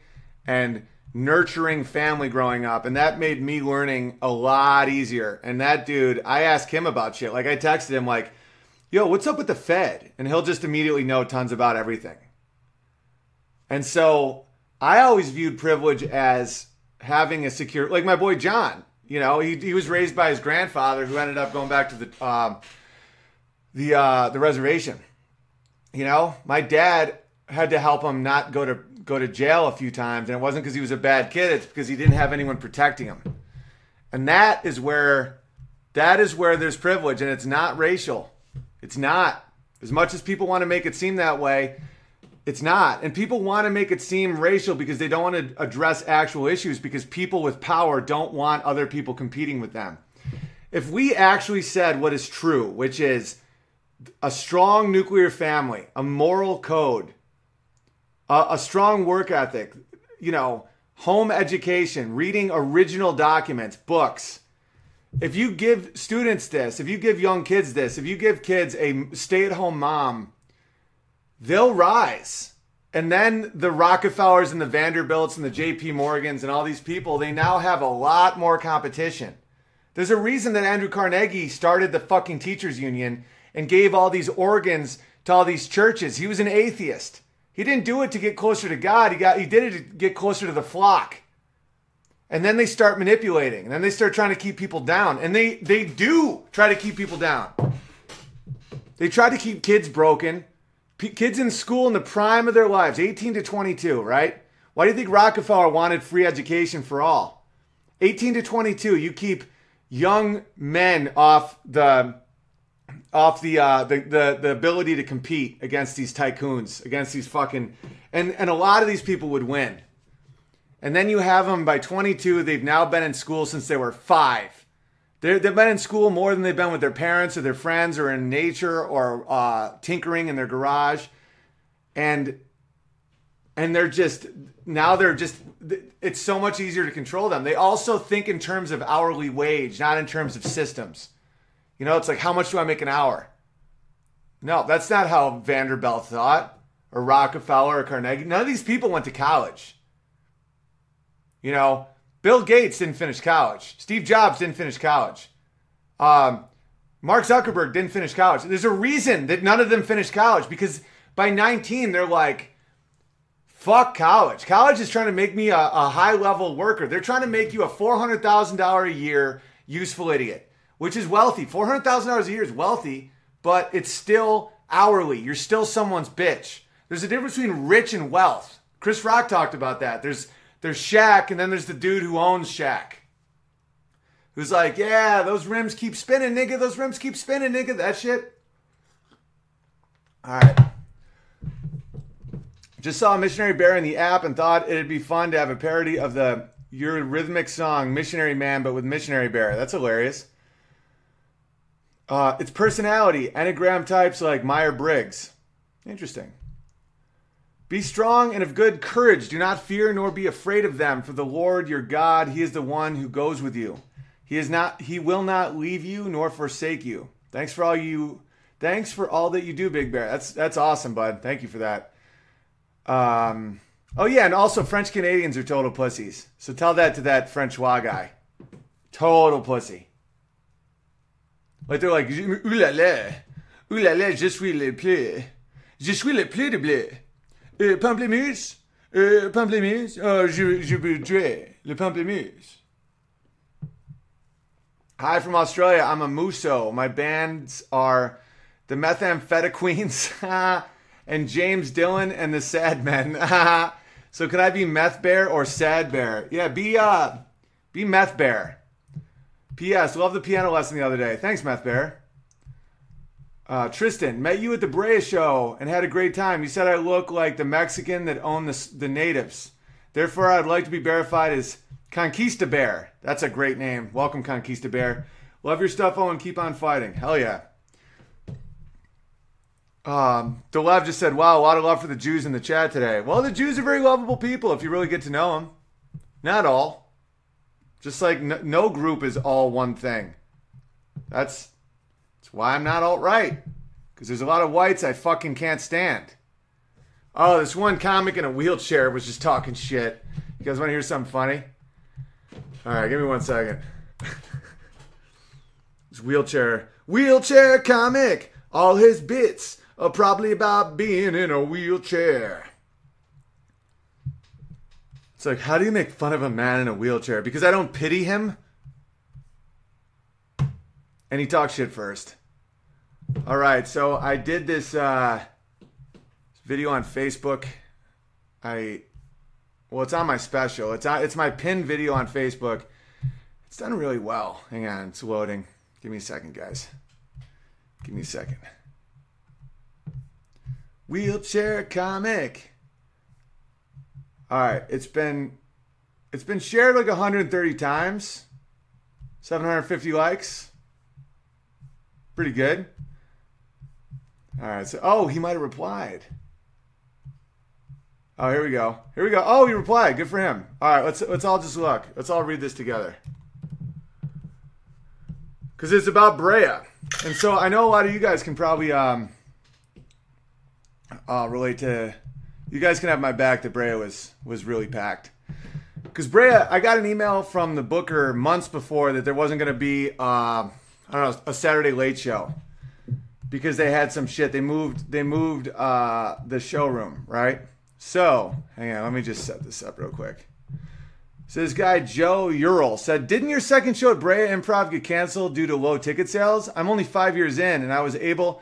and nurturing family growing up, and that made me learning a lot easier. And that dude, I asked him about shit. Like I texted him like, yo, what's up with the Fed? And he'll just immediately know tons about everything. And so I always viewed privilege as having a secure, like my boy John. You know, he, he was raised by his grandfather, who ended up going back to the um, the uh, the reservation. You know, my dad had to help him not go to go to jail a few times, and it wasn't because he was a bad kid; it's because he didn't have anyone protecting him. And that is where that is where there's privilege, and it's not racial. It's not. As much as people want to make it seem that way, it's not. And people want to make it seem racial because they don't want to address actual issues because people with power don't want other people competing with them. If we actually said what is true, which is a strong nuclear family, a moral code, a, a strong work ethic, you know, home education, reading original documents, books. If you give students this, if you give young kids this, if you give kids a stay at home mom, they'll rise. And then the Rockefellers and the Vanderbilts and the JP Morgans and all these people, they now have a lot more competition. There's a reason that Andrew Carnegie started the fucking teachers union and gave all these organs to all these churches. He was an atheist. He didn't do it to get closer to God. He got he did it to get closer to the flock. And then they start manipulating. And then they start trying to keep people down. And they they do try to keep people down. They try to keep kids broken. P- kids in school in the prime of their lives, 18 to 22, right? Why do you think Rockefeller wanted free education for all? 18 to 22, you keep young men off the off the, uh, the the the ability to compete against these tycoons, against these fucking, and and a lot of these people would win. And then you have them by 22. They've now been in school since they were five. They're, they've been in school more than they've been with their parents or their friends or in nature or uh, tinkering in their garage, and and they're just now they're just it's so much easier to control them. They also think in terms of hourly wage, not in terms of systems. You know, it's like, how much do I make an hour? No, that's not how Vanderbilt thought, or Rockefeller, or Carnegie. None of these people went to college. You know, Bill Gates didn't finish college. Steve Jobs didn't finish college. Um, Mark Zuckerberg didn't finish college. There's a reason that none of them finished college because by 19, they're like, fuck college. College is trying to make me a, a high level worker. They're trying to make you a $400,000 a year useful idiot which is wealthy. $400,000 a year is wealthy, but it's still hourly. You're still someone's bitch. There's a difference between rich and wealth. Chris Rock talked about that. There's there's Shaq, and then there's the dude who owns Shaq. Who's like, yeah, those rims keep spinning, nigga. Those rims keep spinning, nigga. That shit. All right. Just saw Missionary Bear in the app and thought it'd be fun to have a parody of the Eurythmics song Missionary Man, but with Missionary Bear. That's hilarious. Uh, it's personality, Enneagram types like Meyer Briggs. Interesting. Be strong and of good courage. Do not fear nor be afraid of them, for the Lord your God, He is the one who goes with you. He is not He will not leave you nor forsake you. Thanks for all you thanks for all that you do, Big Bear. That's that's awesome, bud. Thank you for that. Um oh yeah, and also French Canadians are total pussies. So tell that to that French Frenchois guy. Total pussy. Like they're like, ooh la la, ooh la la, je suis le je suis le de bleu. Euh, pamplemousse, euh, pamplemousse, oh, je, je voudrais le pamplemousse. Hi from Australia. I'm a Muso. My bands are the Methamphetamines and James Dillon and the Sad Men. so can I be Meth Bear or Sad Bear? Yeah, be uh, be Meth Bear. P.S. Love the piano lesson the other day. Thanks, Meth Bear. Uh, Tristan, met you at the Brea show and had a great time. You said I look like the Mexican that owned the, the natives. Therefore, I'd like to be verified as Conquista Bear. That's a great name. Welcome, Conquista Bear. Love your stuff, Owen. Keep on fighting. Hell yeah. Um, Delev just said, wow, a lot of love for the Jews in the chat today. Well, the Jews are very lovable people if you really get to know them. Not all. Just like no, no group is all one thing. That's that's why I'm not alt right. Because there's a lot of whites I fucking can't stand. Oh, this one comic in a wheelchair was just talking shit. You guys want to hear something funny? All right, give me one second. this wheelchair, wheelchair comic. All his bits are probably about being in a wheelchair. It's like, how do you make fun of a man in a wheelchair? Because I don't pity him? And he talks shit first. All right, so I did this uh, video on Facebook. I, well, it's on my special. It's on, it's my pinned video on Facebook. It's done really well. Hang on, it's loading. Give me a second, guys. Give me a second. Wheelchair comic. All right, it's been it's been shared like 130 times. 750 likes. Pretty good. All right, so oh, he might have replied. Oh, here we go. Here we go. Oh, he replied. Good for him. All right, let's let's all just look. Let's all read this together. Cuz it's about Brea. And so I know a lot of you guys can probably um uh, relate to you guys can have my back that Brea was was really packed. Because Brea, I got an email from the booker months before that there wasn't going to be, uh, I don't know, a Saturday late show because they had some shit. They moved, they moved uh, the showroom, right? So, hang on, let me just set this up real quick. So this guy Joe Ural said, "Didn't your second show at Brea Improv get canceled due to low ticket sales? I'm only five years in, and I was able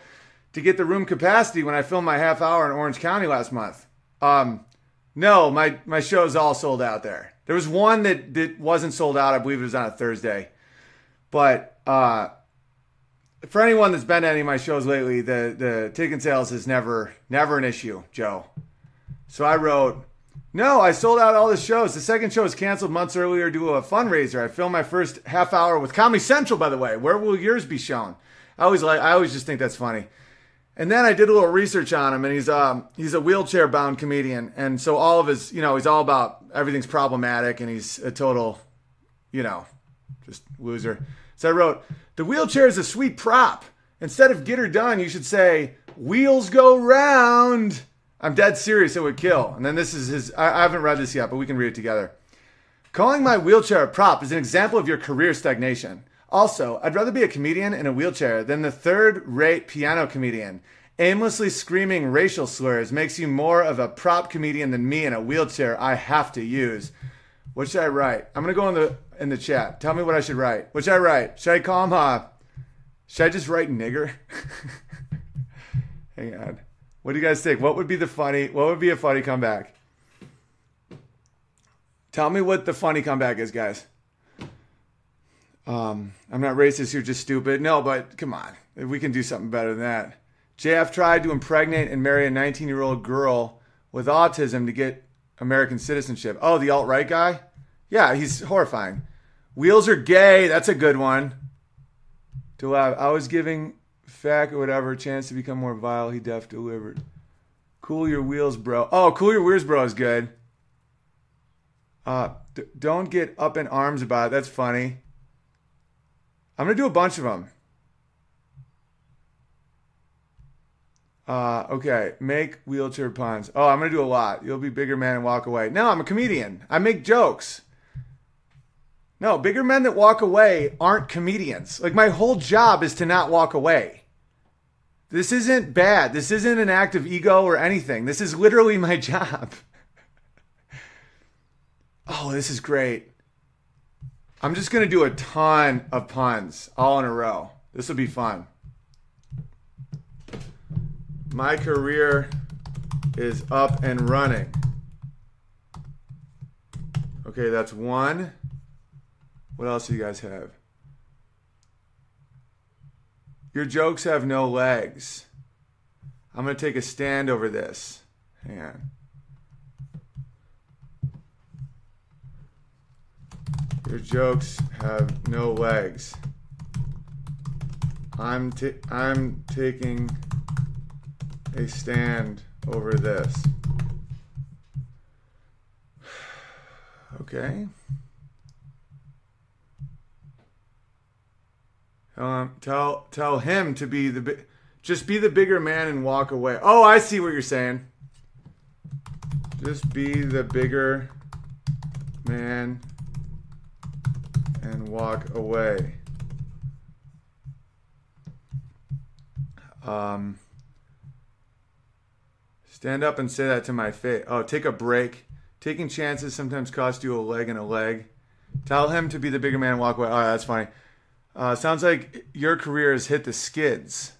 to get the room capacity when I filmed my half hour in Orange County last month. Um, no, my my show's all sold out there. There was one that that wasn't sold out. I believe it was on a Thursday, but uh, for anyone that's been to any of my shows lately, the the ticket sales is never never an issue, Joe. So I wrote, no, I sold out all the shows. The second show was canceled months earlier due to a fundraiser. I filmed my first half hour with Comedy Central, by the way. Where will yours be shown? I always like I always just think that's funny. And then I did a little research on him, and he's um he's a wheelchair bound comedian, and so all of his you know he's all about everything's problematic, and he's a total, you know, just loser. So I wrote the wheelchair is a sweet prop. Instead of get her done, you should say wheels go round. I'm dead serious. It would kill. And then this is his. I, I haven't read this yet, but we can read it together. Calling my wheelchair a prop is an example of your career stagnation. Also, I'd rather be a comedian in a wheelchair than the third rate piano comedian. Aimlessly screaming racial slurs makes you more of a prop comedian than me in a wheelchair I have to use. What should I write? I'm gonna go in the in the chat. Tell me what I should write. What should I write? Should I call him uh should I just write nigger? Hang on. What do you guys think? What would be the funny what would be a funny comeback? Tell me what the funny comeback is, guys. Um, I'm not racist. You're just stupid. No, but come on, we can do something better than that. JF tried to impregnate and marry a 19 year old girl with autism to get American citizenship. Oh, the alt right guy? Yeah, he's horrifying. Wheels are gay. That's a good one. To laugh. I was giving Fack or whatever a chance to become more vile. He def delivered. Cool your wheels, bro. Oh, cool your wheels, bro is good. Uh, d- don't get up in arms about it. That's funny. I'm gonna do a bunch of them. Uh, okay, make wheelchair puns. Oh, I'm gonna do a lot. You'll be bigger man and walk away. No, I'm a comedian. I make jokes. No, bigger men that walk away aren't comedians. Like my whole job is to not walk away. This isn't bad. This isn't an act of ego or anything. This is literally my job. oh, this is great. I'm just to do a ton of puns all in a row. This will be fun. My career is up and running. Okay, that's one. What else do you guys have? Your jokes have no legs. I'm going to take a stand over this. Hang on. Your jokes have no legs. I'm I'm taking a stand over this. Okay. Um, tell tell him to be the bi- just be the bigger man and walk away. Oh, I see what you're saying. Just be the bigger man and walk away. Um, stand up and say that to my face. Oh, take a break. Taking chances sometimes cost you a leg and a leg. Tell him to be the bigger man and walk away. Oh, that's funny. Uh, sounds like your career has hit the skids.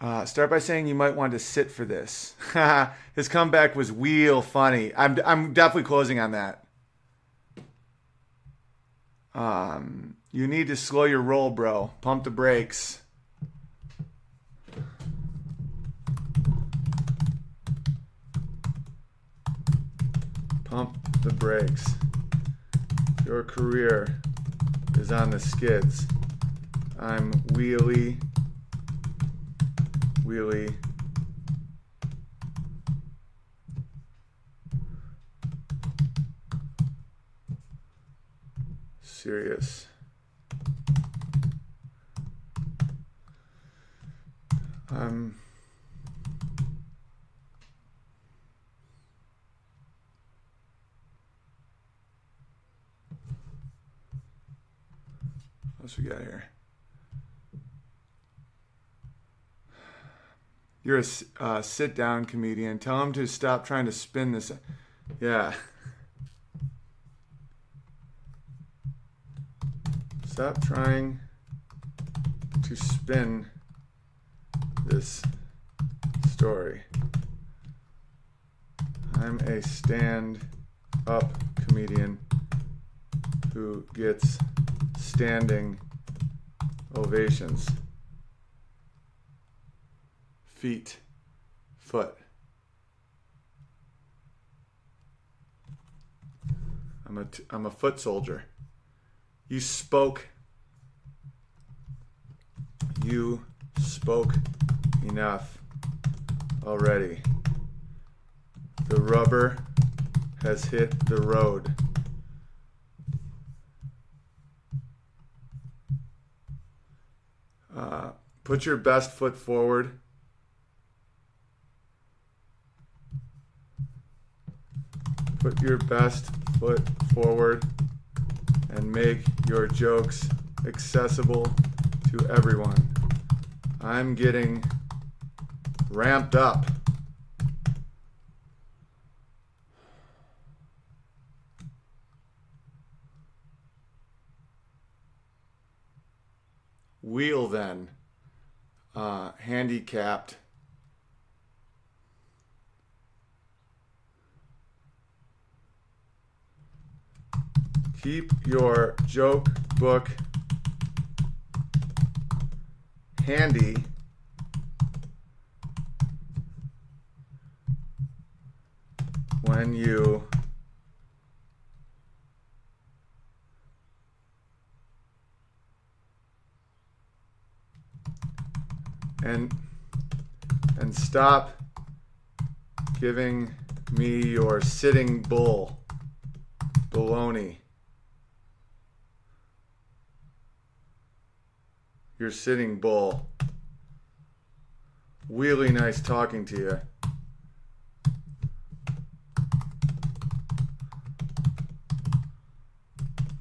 Uh, start by saying you might want to sit for this. His comeback was wheel funny. I'm, I'm definitely closing on that. Um, you need to slow your roll, bro. Pump the brakes. Pump the brakes. Your career is on the skids. I'm wheelie, wheelie. Serious. Um, what else we got here? You're a uh, sit down comedian. Tell him to stop trying to spin this. Yeah. Stop trying to spin this story. I'm a stand up comedian who gets standing ovations. Feet, foot. I'm a, t- I'm a foot soldier. You spoke. You spoke enough already. The rubber has hit the road. Uh, put your best foot forward. Put your best foot forward and make your jokes accessible to everyone. I'm getting ramped up. Wheel then, uh, handicapped. Keep your joke book handy. When you and and stop giving me your sitting bull baloney. Your sitting bull. Really nice talking to you.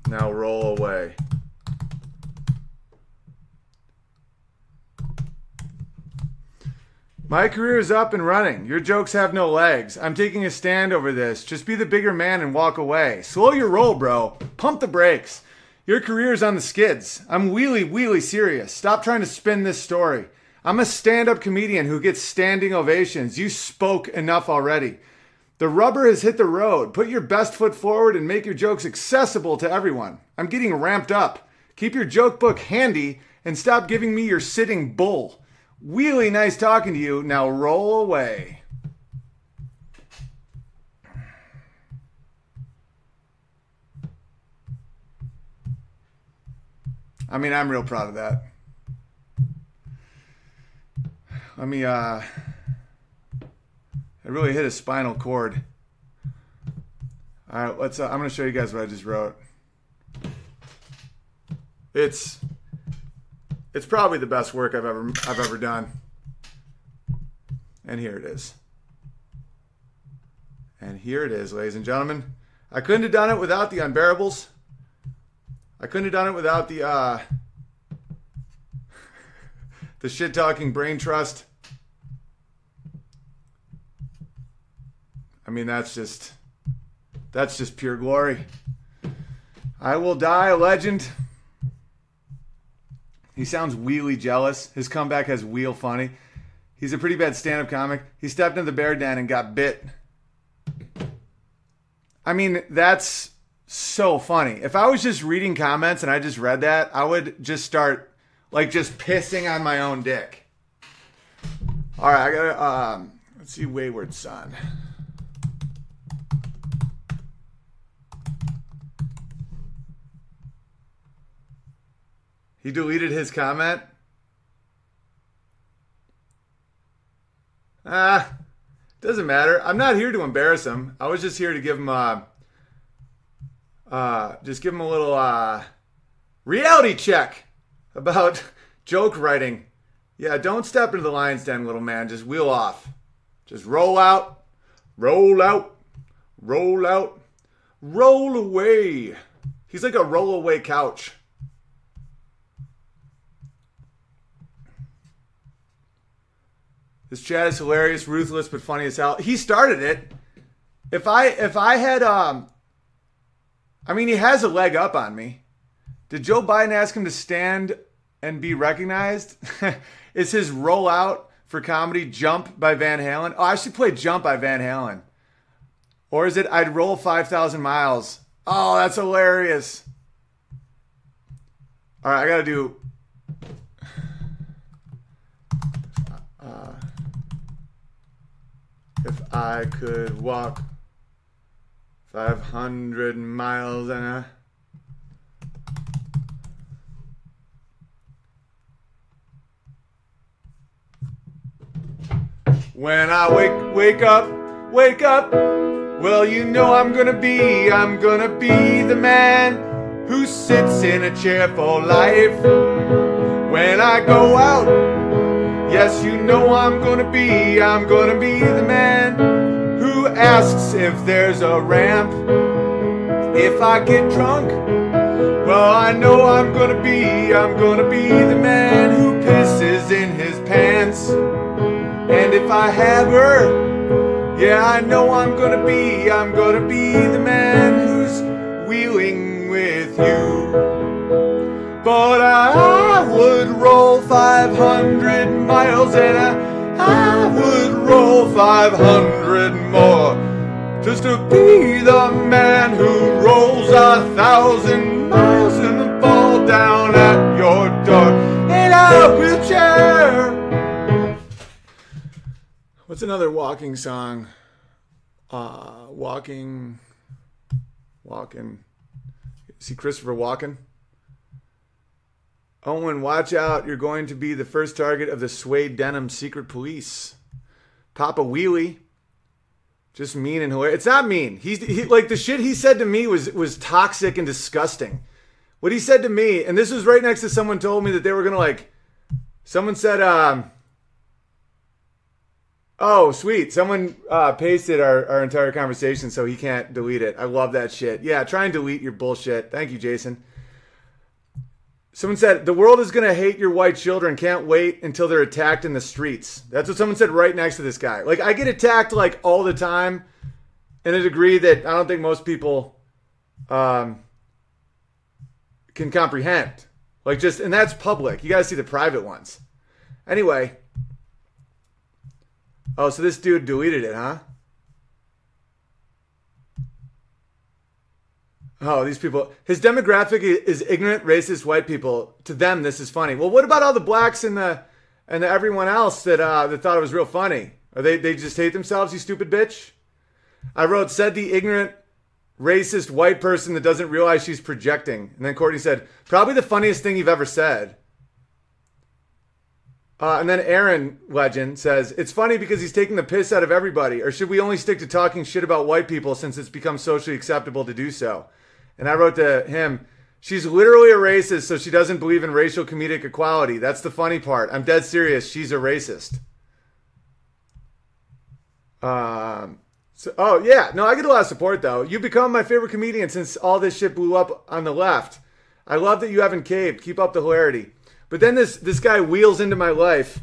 Now roll away. My career is up and running. Your jokes have no legs. I'm taking a stand over this. Just be the bigger man and walk away. Slow your roll, bro. Pump the brakes. Your career's on the skids. I'm wheelie, wheelie serious. Stop trying to spin this story. I'm a stand up comedian who gets standing ovations. You spoke enough already. The rubber has hit the road. Put your best foot forward and make your jokes accessible to everyone. I'm getting ramped up. Keep your joke book handy and stop giving me your sitting bull. Really nice talking to you. Now roll away. I mean, I'm real proud of that. Let me, uh, it really hit a spinal cord. All right, let's, uh, I'm going to show you guys what I just wrote. It's, it's probably the best work I've ever, I've ever done. And here it is. And here it is, ladies and gentlemen. I couldn't have done it without the unbearables. I couldn't have done it without the uh, the shit talking brain trust. I mean, that's just that's just pure glory. I will die a legend. He sounds wheelie jealous. His comeback has wheel funny. He's a pretty bad stand-up comic. He stepped into the bear den and got bit. I mean, that's so funny. If I was just reading comments and I just read that, I would just start like just pissing on my own dick. All right, I gotta um, let's see, Wayward Son. He deleted his comment. Ah, doesn't matter. I'm not here to embarrass him. I was just here to give him uh, uh just give him a little uh reality check about joke writing. Yeah, don't step into the lion's den, little man. Just wheel off. Just roll out, roll out, roll out, roll away. He's like a roll away couch. This chat is hilarious, ruthless, but funny as hell. He started it. If I if I had um I mean he has a leg up on me. Did Joe Biden ask him to stand and be recognized? is his rollout for comedy Jump by Van Halen? Oh, I should play Jump by Van Halen. Or is it I'd roll 5,000 miles? Oh, that's hilarious. All right, I got to do uh, If I could walk 500 miles an hour. When I wake wake up, wake up. Well, you know I'm gonna be, I'm gonna be the man who sits in a chair for life. When I go out, Yes, you know I'm gonna be, I'm gonna be the man who asks if there's a ramp. If I get drunk, well, I know I'm gonna be, I'm gonna be the man who pisses in his pants. And if I have her, yeah, I know I'm gonna be, I'm gonna be the man who's wheeling with you. But I would roll 500 miles and I, I would roll 500 more just to be the man who rolls a thousand miles and fall down at your door in a wheelchair. What's another walking song? Uh, walking, walking. See Christopher Walken? Owen, watch out. You're going to be the first target of the suede denim secret police. Papa Wheelie. Just mean and hilarious. It's not mean. He's he, like the shit he said to me was was toxic and disgusting. What he said to me, and this was right next to someone told me that they were gonna like. Someone said, um, "Oh, sweet." Someone uh, pasted our, our entire conversation, so he can't delete it. I love that shit. Yeah, try and delete your bullshit. Thank you, Jason. Someone said, the world is going to hate your white children. Can't wait until they're attacked in the streets. That's what someone said right next to this guy. Like, I get attacked like all the time in a degree that I don't think most people um, can comprehend. Like, just, and that's public. You got to see the private ones. Anyway. Oh, so this dude deleted it, huh? Oh, these people. His demographic is ignorant, racist white people. To them, this is funny. Well, what about all the blacks and the and the everyone else that uh, that thought it was real funny? Are they they just hate themselves? You stupid bitch. I wrote said the ignorant, racist white person that doesn't realize she's projecting. And then Courtney said probably the funniest thing you've ever said. Uh, and then Aaron Legend says it's funny because he's taking the piss out of everybody. Or should we only stick to talking shit about white people since it's become socially acceptable to do so? And I wrote to him, she's literally a racist, so she doesn't believe in racial comedic equality. That's the funny part. I'm dead serious. She's a racist. Um, so, oh, yeah. No, I get a lot of support, though. You become my favorite comedian since all this shit blew up on the left. I love that you haven't caved. Keep up the hilarity. But then this this guy wheels into my life.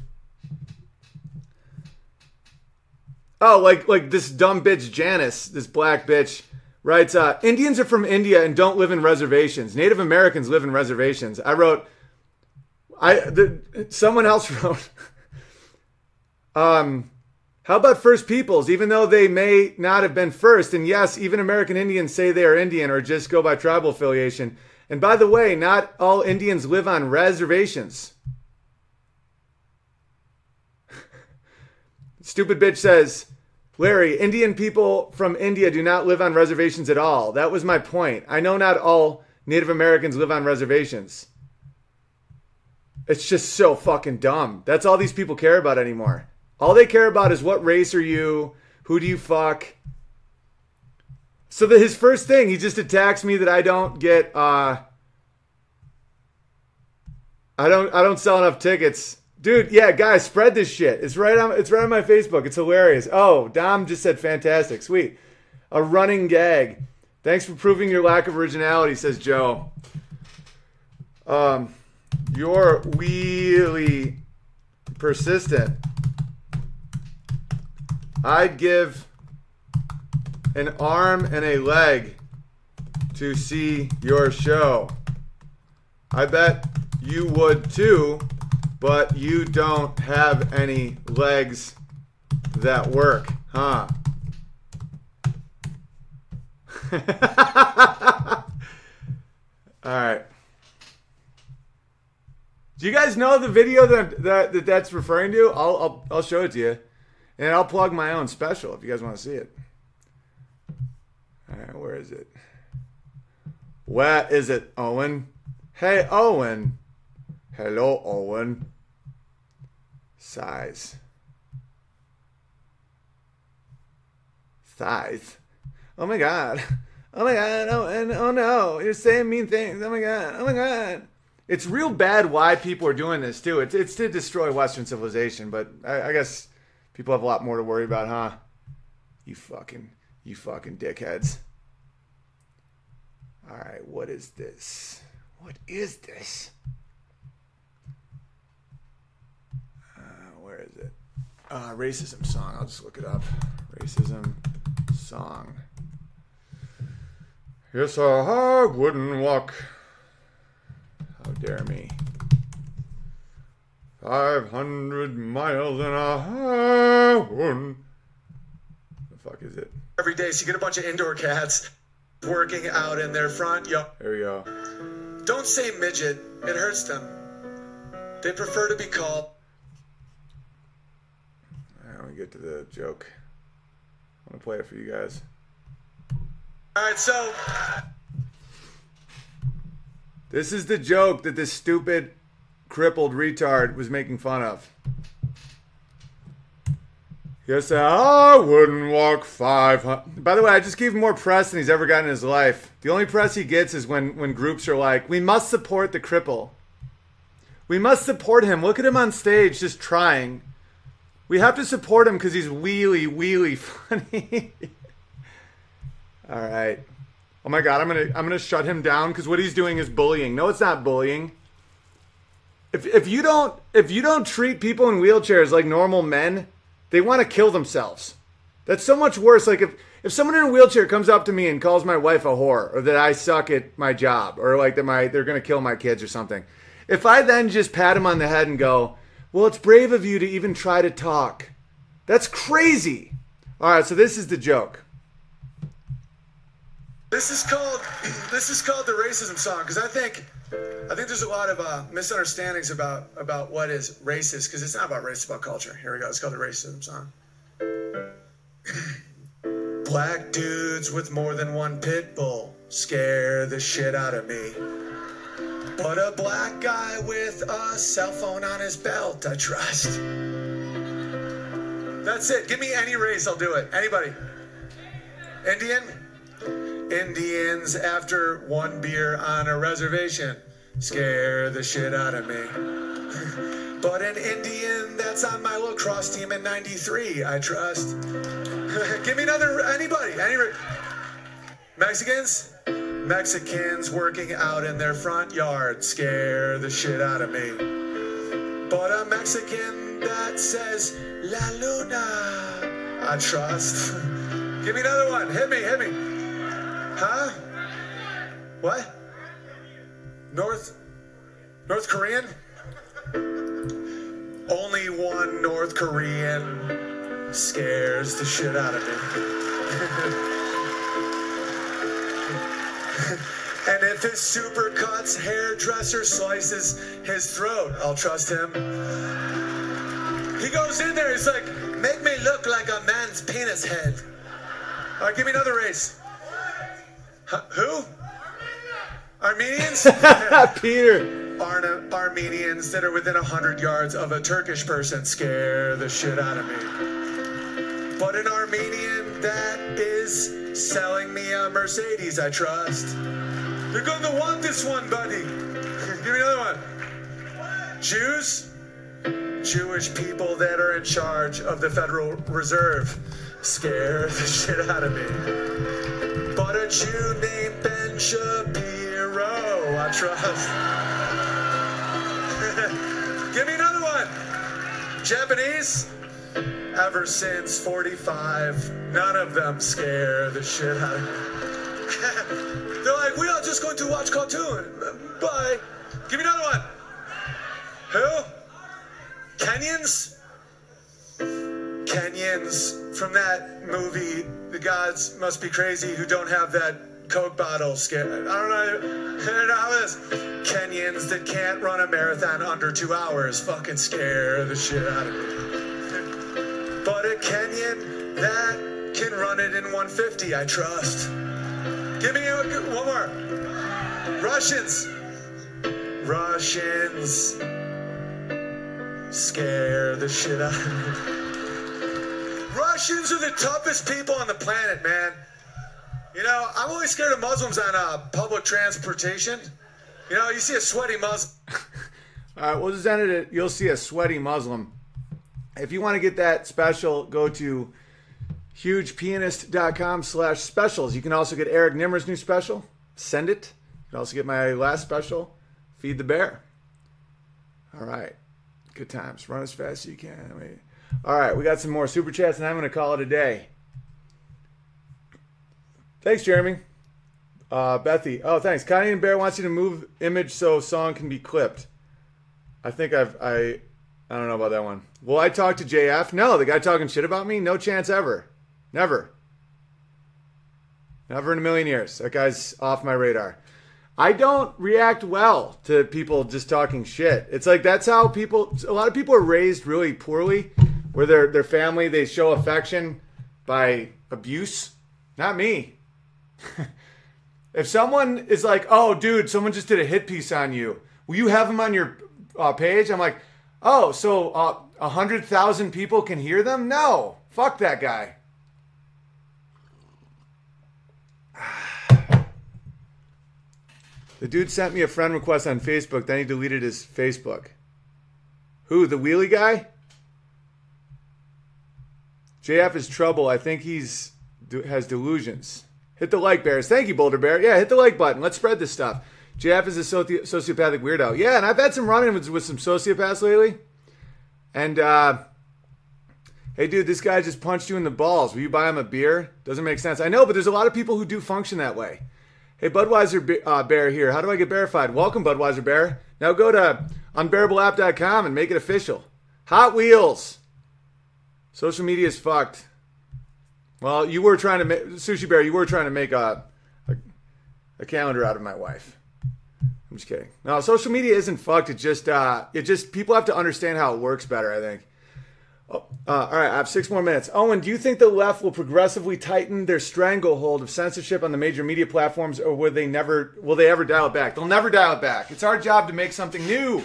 Oh, like like this dumb bitch Janice, this black bitch, writes, uh, Indians are from India and don't live in reservations. Native Americans live in reservations. I wrote, I the, someone else wrote, um, how about First Peoples? Even though they may not have been first, and yes, even American Indians say they are Indian or just go by tribal affiliation. And by the way, not all Indians live on reservations. Stupid bitch says, Larry, Indian people from India do not live on reservations at all. That was my point. I know not all Native Americans live on reservations. It's just so fucking dumb. That's all these people care about anymore. All they care about is what race are you? Who do you fuck? So that his first thing, he just attacks me that I don't get uh I don't I don't sell enough tickets. Dude, yeah, guys, spread this shit. It's right on it's right on my Facebook. It's hilarious. Oh, Dom just said fantastic. Sweet. A running gag. Thanks for proving your lack of originality, says Joe. Um you're really persistent. I'd give an arm and a leg to see your show. I bet you would too, but you don't have any legs that work, huh? All right. Do you guys know the video that, that, that that's referring to? I'll, I'll I'll show it to you, and I'll plug my own special if you guys want to see it. All right, where is it? Where is it, Owen? Hey, Owen. Hello, Owen. Size. Size. Oh my god. Oh my god. Oh, and oh no. You're saying mean things. Oh my god. Oh my god. It's real bad why people are doing this too. It's it's to destroy Western civilization, but I, I guess people have a lot more to worry about, huh? You fucking you fucking dickheads. All right, what is this? What is this? Uh, where is it? Uh, racism song. I'll just look it up. Racism song. Yes, I wouldn't walk. How dare me? 500 miles an hour. The fuck is it? every day. So you get a bunch of indoor cats working out in their front yard. There we go. Don't say midget, it hurts them. They prefer to be called. We get to the joke. I'm gonna play it for you guys. All right, so This is the joke that this stupid, crippled retard was making fun of. Yes, I wouldn't walk five hundred. By the way, I just gave him more press than he's ever gotten in his life. The only press he gets is when when groups are like, "We must support the cripple. We must support him. Look at him on stage, just trying. We have to support him because he's wheelie wheelie funny." All right. Oh my god, I'm gonna I'm gonna shut him down because what he's doing is bullying. No, it's not bullying. If if you don't if you don't treat people in wheelchairs like normal men, they want to kill themselves. That's so much worse. Like if if someone in a wheelchair comes up to me and calls my wife a whore, or that I suck at my job, or like that my they're gonna kill my kids or something. If I then just pat him on the head and go, "Well, it's brave of you to even try to talk," that's crazy. All right, so this is the joke. this is called this is called the racism song because I think I think there's a lot of uh, misunderstandings about about what is racist because it's not about race, it's about culture. Here we go. It's called the racism song. Black dudes with more than one pit bull scare the shit out of me. But a black guy with a cell phone on his belt, I trust. That's it. Give me any race, I'll do it. Anybody? Indian? Indians after one beer on a reservation scare the shit out of me. but an Indian that's on my lacrosse team in 93, I trust. Give me another, anybody, any Mexicans? Mexicans working out in their front yard scare the shit out of me. But a Mexican that says La Luna, I trust. Give me another one. Hit me, hit me. Huh? What? North North Korean? Only one North Korean scares the shit out of me. and if his supercuts hairdresser slices his throat, I'll trust him. He goes in there, he's like, make me look like a man's penis head. All right, give me another race. Huh, who? Armenians? Peter. Arna, Armenians that are within 100 yards of a Turkish person scare the shit out of me. But an Armenian that is selling me a Mercedes, I trust. You're going to want this one, buddy. Give me another one. Jews? Jewish people that are in charge of the Federal Reserve scare the shit out of me. But a Jew named Ben Shapiro, I trust. Give me another one. Japanese? Ever since 45, none of them scare the shit out of me. They're like, we are just going to watch cartoon. Bye. Give me another one. Who? Kenyans? Kenyans from that movie, The Gods Must Be Crazy, who don't have that Coke bottle scare. I don't know. I don't know how it is. Kenyans that can't run a marathon under two hours fucking scare the shit out of me. But a Kenyan that can run it in 150, I trust. Give me a, one more. Russians. Russians scare the shit out of me. Russians are the toughest people on the planet, man. You know, I'm always scared of Muslims on uh, public transportation. You know, you see a sweaty Muslim. All right, we'll just end it. You'll see a sweaty Muslim. If you want to get that special, go to hugepianist.com slash specials. You can also get Eric Nimmer's new special, Send It. You can also get my last special, Feed the Bear. All right. Good times. Run as fast as you can. Wait. All right, we got some more super chats, and I'm going to call it a day. Thanks, Jeremy. Uh, Bethy. Oh, thanks. Connie and Bear wants you to move image so song can be clipped. I think I've I I don't know about that one. Will I talk to JF? No, the guy talking shit about me? No chance ever. Never. Never in a million years. That guy's off my radar. I don't react well to people just talking shit. It's like that's how people a lot of people are raised really poorly where their their family they show affection by abuse. Not me. if someone is like, "Oh, dude, someone just did a hit piece on you. Will you have them on your uh, page?" I'm like, "Oh, so uh, a hundred thousand people can hear them? No, fuck that guy." The dude sent me a friend request on Facebook, then he deleted his Facebook. Who, the wheelie guy? JF is trouble. I think he's has delusions. Hit the like, bears. Thank you, Boulder Bear. Yeah, hit the like button. Let's spread this stuff. JF is a soci- sociopathic weirdo. Yeah, and I've had some run-ins with, with some sociopaths lately. And uh, hey, dude, this guy just punched you in the balls. Will you buy him a beer? Doesn't make sense. I know, but there's a lot of people who do function that way. Hey, Budweiser uh, Bear here. How do I get verified? Welcome, Budweiser Bear. Now go to unbearableapp.com and make it official. Hot Wheels. Social media is fucked. Well, you were trying to make Sushi Bear. You were trying to make a, a a calendar out of my wife. Just kidding. No, social media isn't fucked. It just uh, it just people have to understand how it works better. I think. Oh, uh, all right, I have six more minutes. Owen, do you think the left will progressively tighten their stranglehold of censorship on the major media platforms, or will they never? Will they ever dial it back? They'll never dial it back. It's our job to make something new,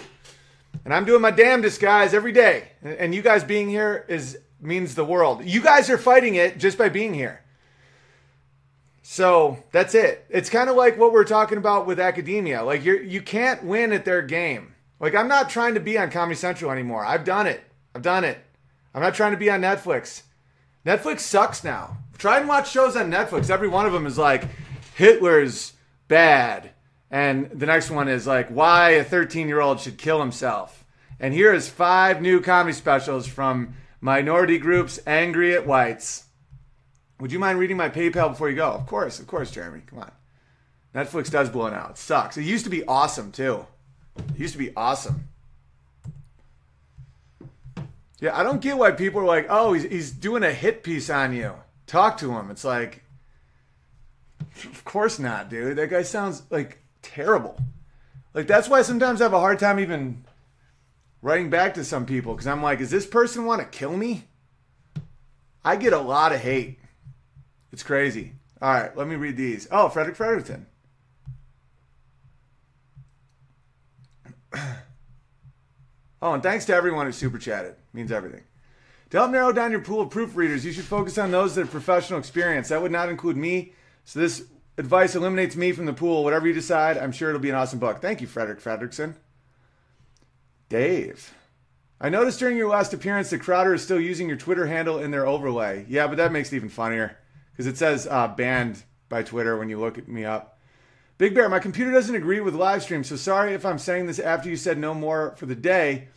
and I'm doing my damnedest, guys, every day. And, and you guys being here is means the world. You guys are fighting it just by being here. So that's it. It's kind of like what we're talking about with academia. Like you you can't win at their game. Like I'm not trying to be on Comedy Central anymore. I've done it. I've done it. I'm not trying to be on Netflix. Netflix sucks now. Try and watch shows on Netflix. Every one of them is like Hitler's bad. And the next one is like why a 13 year old should kill himself. And here is five new comedy specials from minority groups angry at whites. Would you mind reading my PayPal before you go? Of course, of course, Jeremy. Come on. Netflix does blow now. It sucks. It used to be awesome too. It used to be awesome. Yeah, I don't get why people are like, oh, he's, he's doing a hit piece on you. Talk to him. It's like, of course not, dude. That guy sounds like terrible. Like, that's why sometimes I have a hard time even writing back to some people because I'm like, does this person want to kill me? I get a lot of hate. It's crazy. All right, let me read these. Oh, Frederick Fredericton. Oh, and thanks to everyone who super chatted. Means everything. To help narrow down your pool of proofreaders, you should focus on those that have professional experience. That would not include me. So this advice eliminates me from the pool. Whatever you decide, I'm sure it'll be an awesome book. Thank you, Frederick Fredrickson. Dave. I noticed during your last appearance that Crowder is still using your Twitter handle in their overlay. Yeah, but that makes it even funnier because it says uh, banned by Twitter when you look at me up. Big Bear, my computer doesn't agree with live stream, so sorry if I'm saying this after you said no more for the day.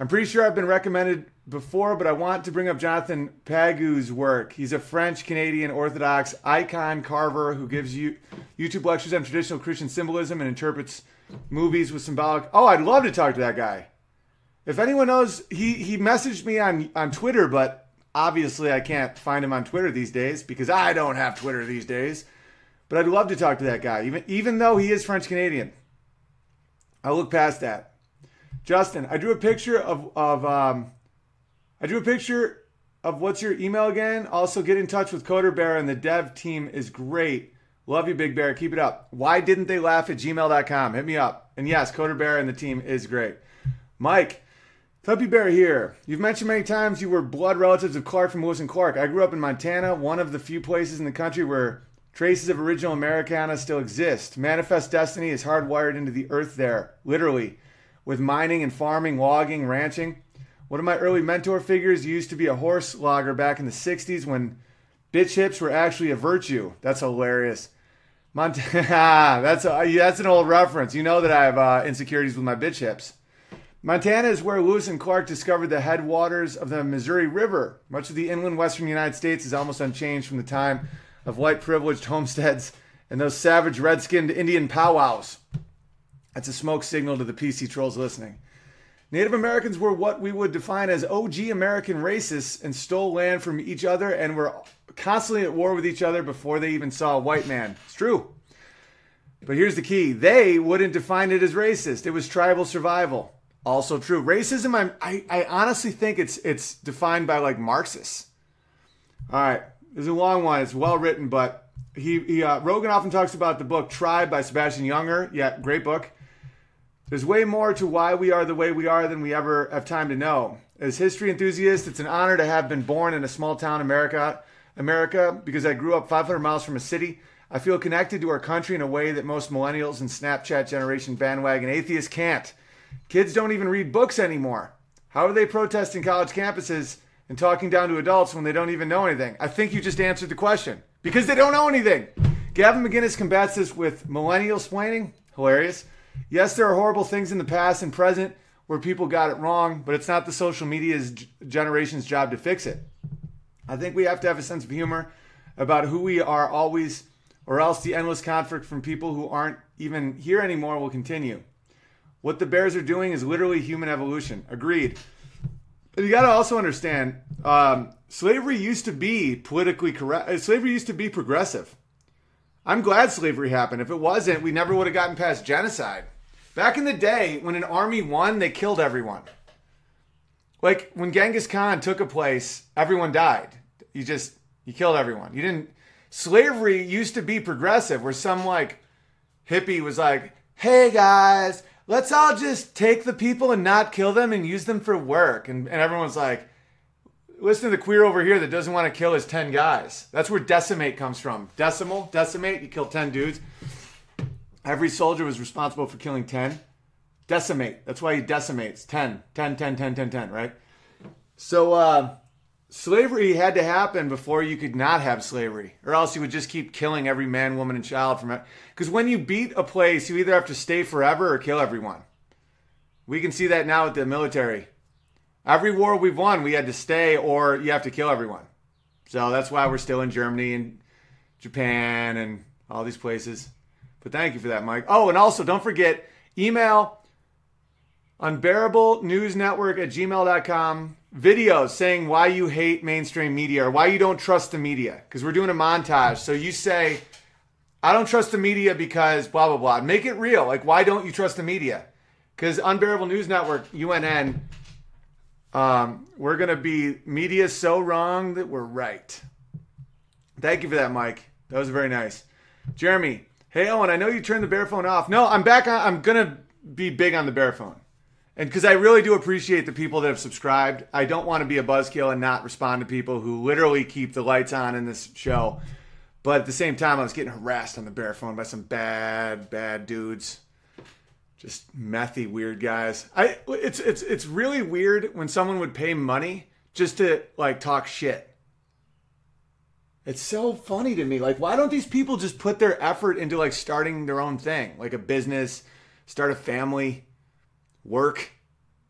I'm pretty sure I've been recommended before, but I want to bring up Jonathan Pageau's work. He's a French Canadian Orthodox icon carver who gives you YouTube lectures on traditional Christian symbolism and interprets movies with symbolic. Oh, I'd love to talk to that guy. If anyone knows, he he messaged me on on Twitter, but obviously I can't find him on Twitter these days because I don't have Twitter these days. But I'd love to talk to that guy, even even though he is French Canadian. I'll look past that. Justin, I drew a picture of of um, I drew a picture of what's your email again. Also, get in touch with Coder Bear and the dev team is great. Love you, Big Bear. Keep it up. Why didn't they laugh at gmail.com? Hit me up. And yes, Coder Bear and the team is great. Mike, Tuppy Bear here. You've mentioned many times you were blood relatives of Clark from Lewis and Clark. I grew up in Montana, one of the few places in the country where traces of original Americana still exist. Manifest destiny is hardwired into the earth there, literally, with mining and farming, logging, ranching. One of my early mentor figures used to be a horse logger back in the 60s when bitch hips were actually a virtue. That's hilarious. Montana, that's a, that's an old reference. You know that I have uh, insecurities with my bitch hips. Montana is where Lewis and Clark discovered the headwaters of the Missouri River. Much of the inland western United States is almost unchanged from the time of white privileged homesteads and those savage red skinned Indian powwows. That's a smoke signal to the PC trolls listening. Native Americans were what we would define as OG American racists and stole land from each other and were constantly at war with each other before they even saw a white man. It's true. But here's the key they wouldn't define it as racist, it was tribal survival. Also true. Racism, I'm, I, I honestly think it's it's defined by like Marxists. All right, it's a long one. It's well written, but he, he uh, Rogan often talks about the book Tribe by Sebastian Junger. Yeah, great book. There's way more to why we are the way we are than we ever have time to know. As history enthusiasts, it's an honor to have been born in a small town America, America, because I grew up 500 miles from a city. I feel connected to our country in a way that most millennials and Snapchat generation bandwagon atheists can't. Kids don't even read books anymore. How are they protesting college campuses and talking down to adults when they don't even know anything? I think you just answered the question. Because they don't know anything. Gavin McInnes combats this with millennial splaining. Hilarious. Yes, there are horrible things in the past and present where people got it wrong, but it's not the social media's generation's job to fix it. I think we have to have a sense of humor about who we are always, or else the endless conflict from people who aren't even here anymore will continue. What the bears are doing is literally human evolution. Agreed. But you got to also understand, um, slavery used to be politically correct. uh, Slavery used to be progressive. I'm glad slavery happened. If it wasn't, we never would have gotten past genocide. Back in the day, when an army won, they killed everyone. Like when Genghis Khan took a place, everyone died. You just you killed everyone. You didn't. Slavery used to be progressive, where some like hippie was like, "Hey guys, let's all just take the people and not kill them and use them for work," and and everyone's like, listen to the queer over here that doesn't want to kill his 10 guys. That's where decimate comes from. Decimal, decimate, you kill 10 dudes. Every soldier was responsible for killing 10. Decimate, that's why he decimates 10, 10, 10, 10, 10, 10, right? So, uh, slavery had to happen before you could not have slavery, or else you would just keep killing every man, woman, and child from it. Because when you beat a place, you either have to stay forever or kill everyone. We can see that now with the military. Every war we've won, we had to stay or you have to kill everyone. So that's why we're still in Germany and Japan and all these places. But thank you for that, Mike. Oh, and also don't forget email unbearable news network at gmail.com videos saying why you hate mainstream media or why you don't trust the media because we're doing a montage. So you say i don't trust the media because blah blah blah. Make it real. Like why don't you trust the media? Because unbearable news network unn um, we're gonna be media so wrong that we're right. Thank you for that mike. That was very nice. Jeremy hey owen i know you turned the bear phone off. No i'm back on i'm gonna be big on the bear phone and because I really do appreciate the people that have subscribed, I don't want to be a buzzkill and not respond to people who literally keep the lights on in this show. But at the same time, I was getting harassed on the bear phone by some bad, bad dudes, just methy, weird guys. I it's it's it's really weird when someone would pay money just to like talk shit. It's so funny to me. Like, why don't these people just put their effort into like starting their own thing, like a business, start a family? Work,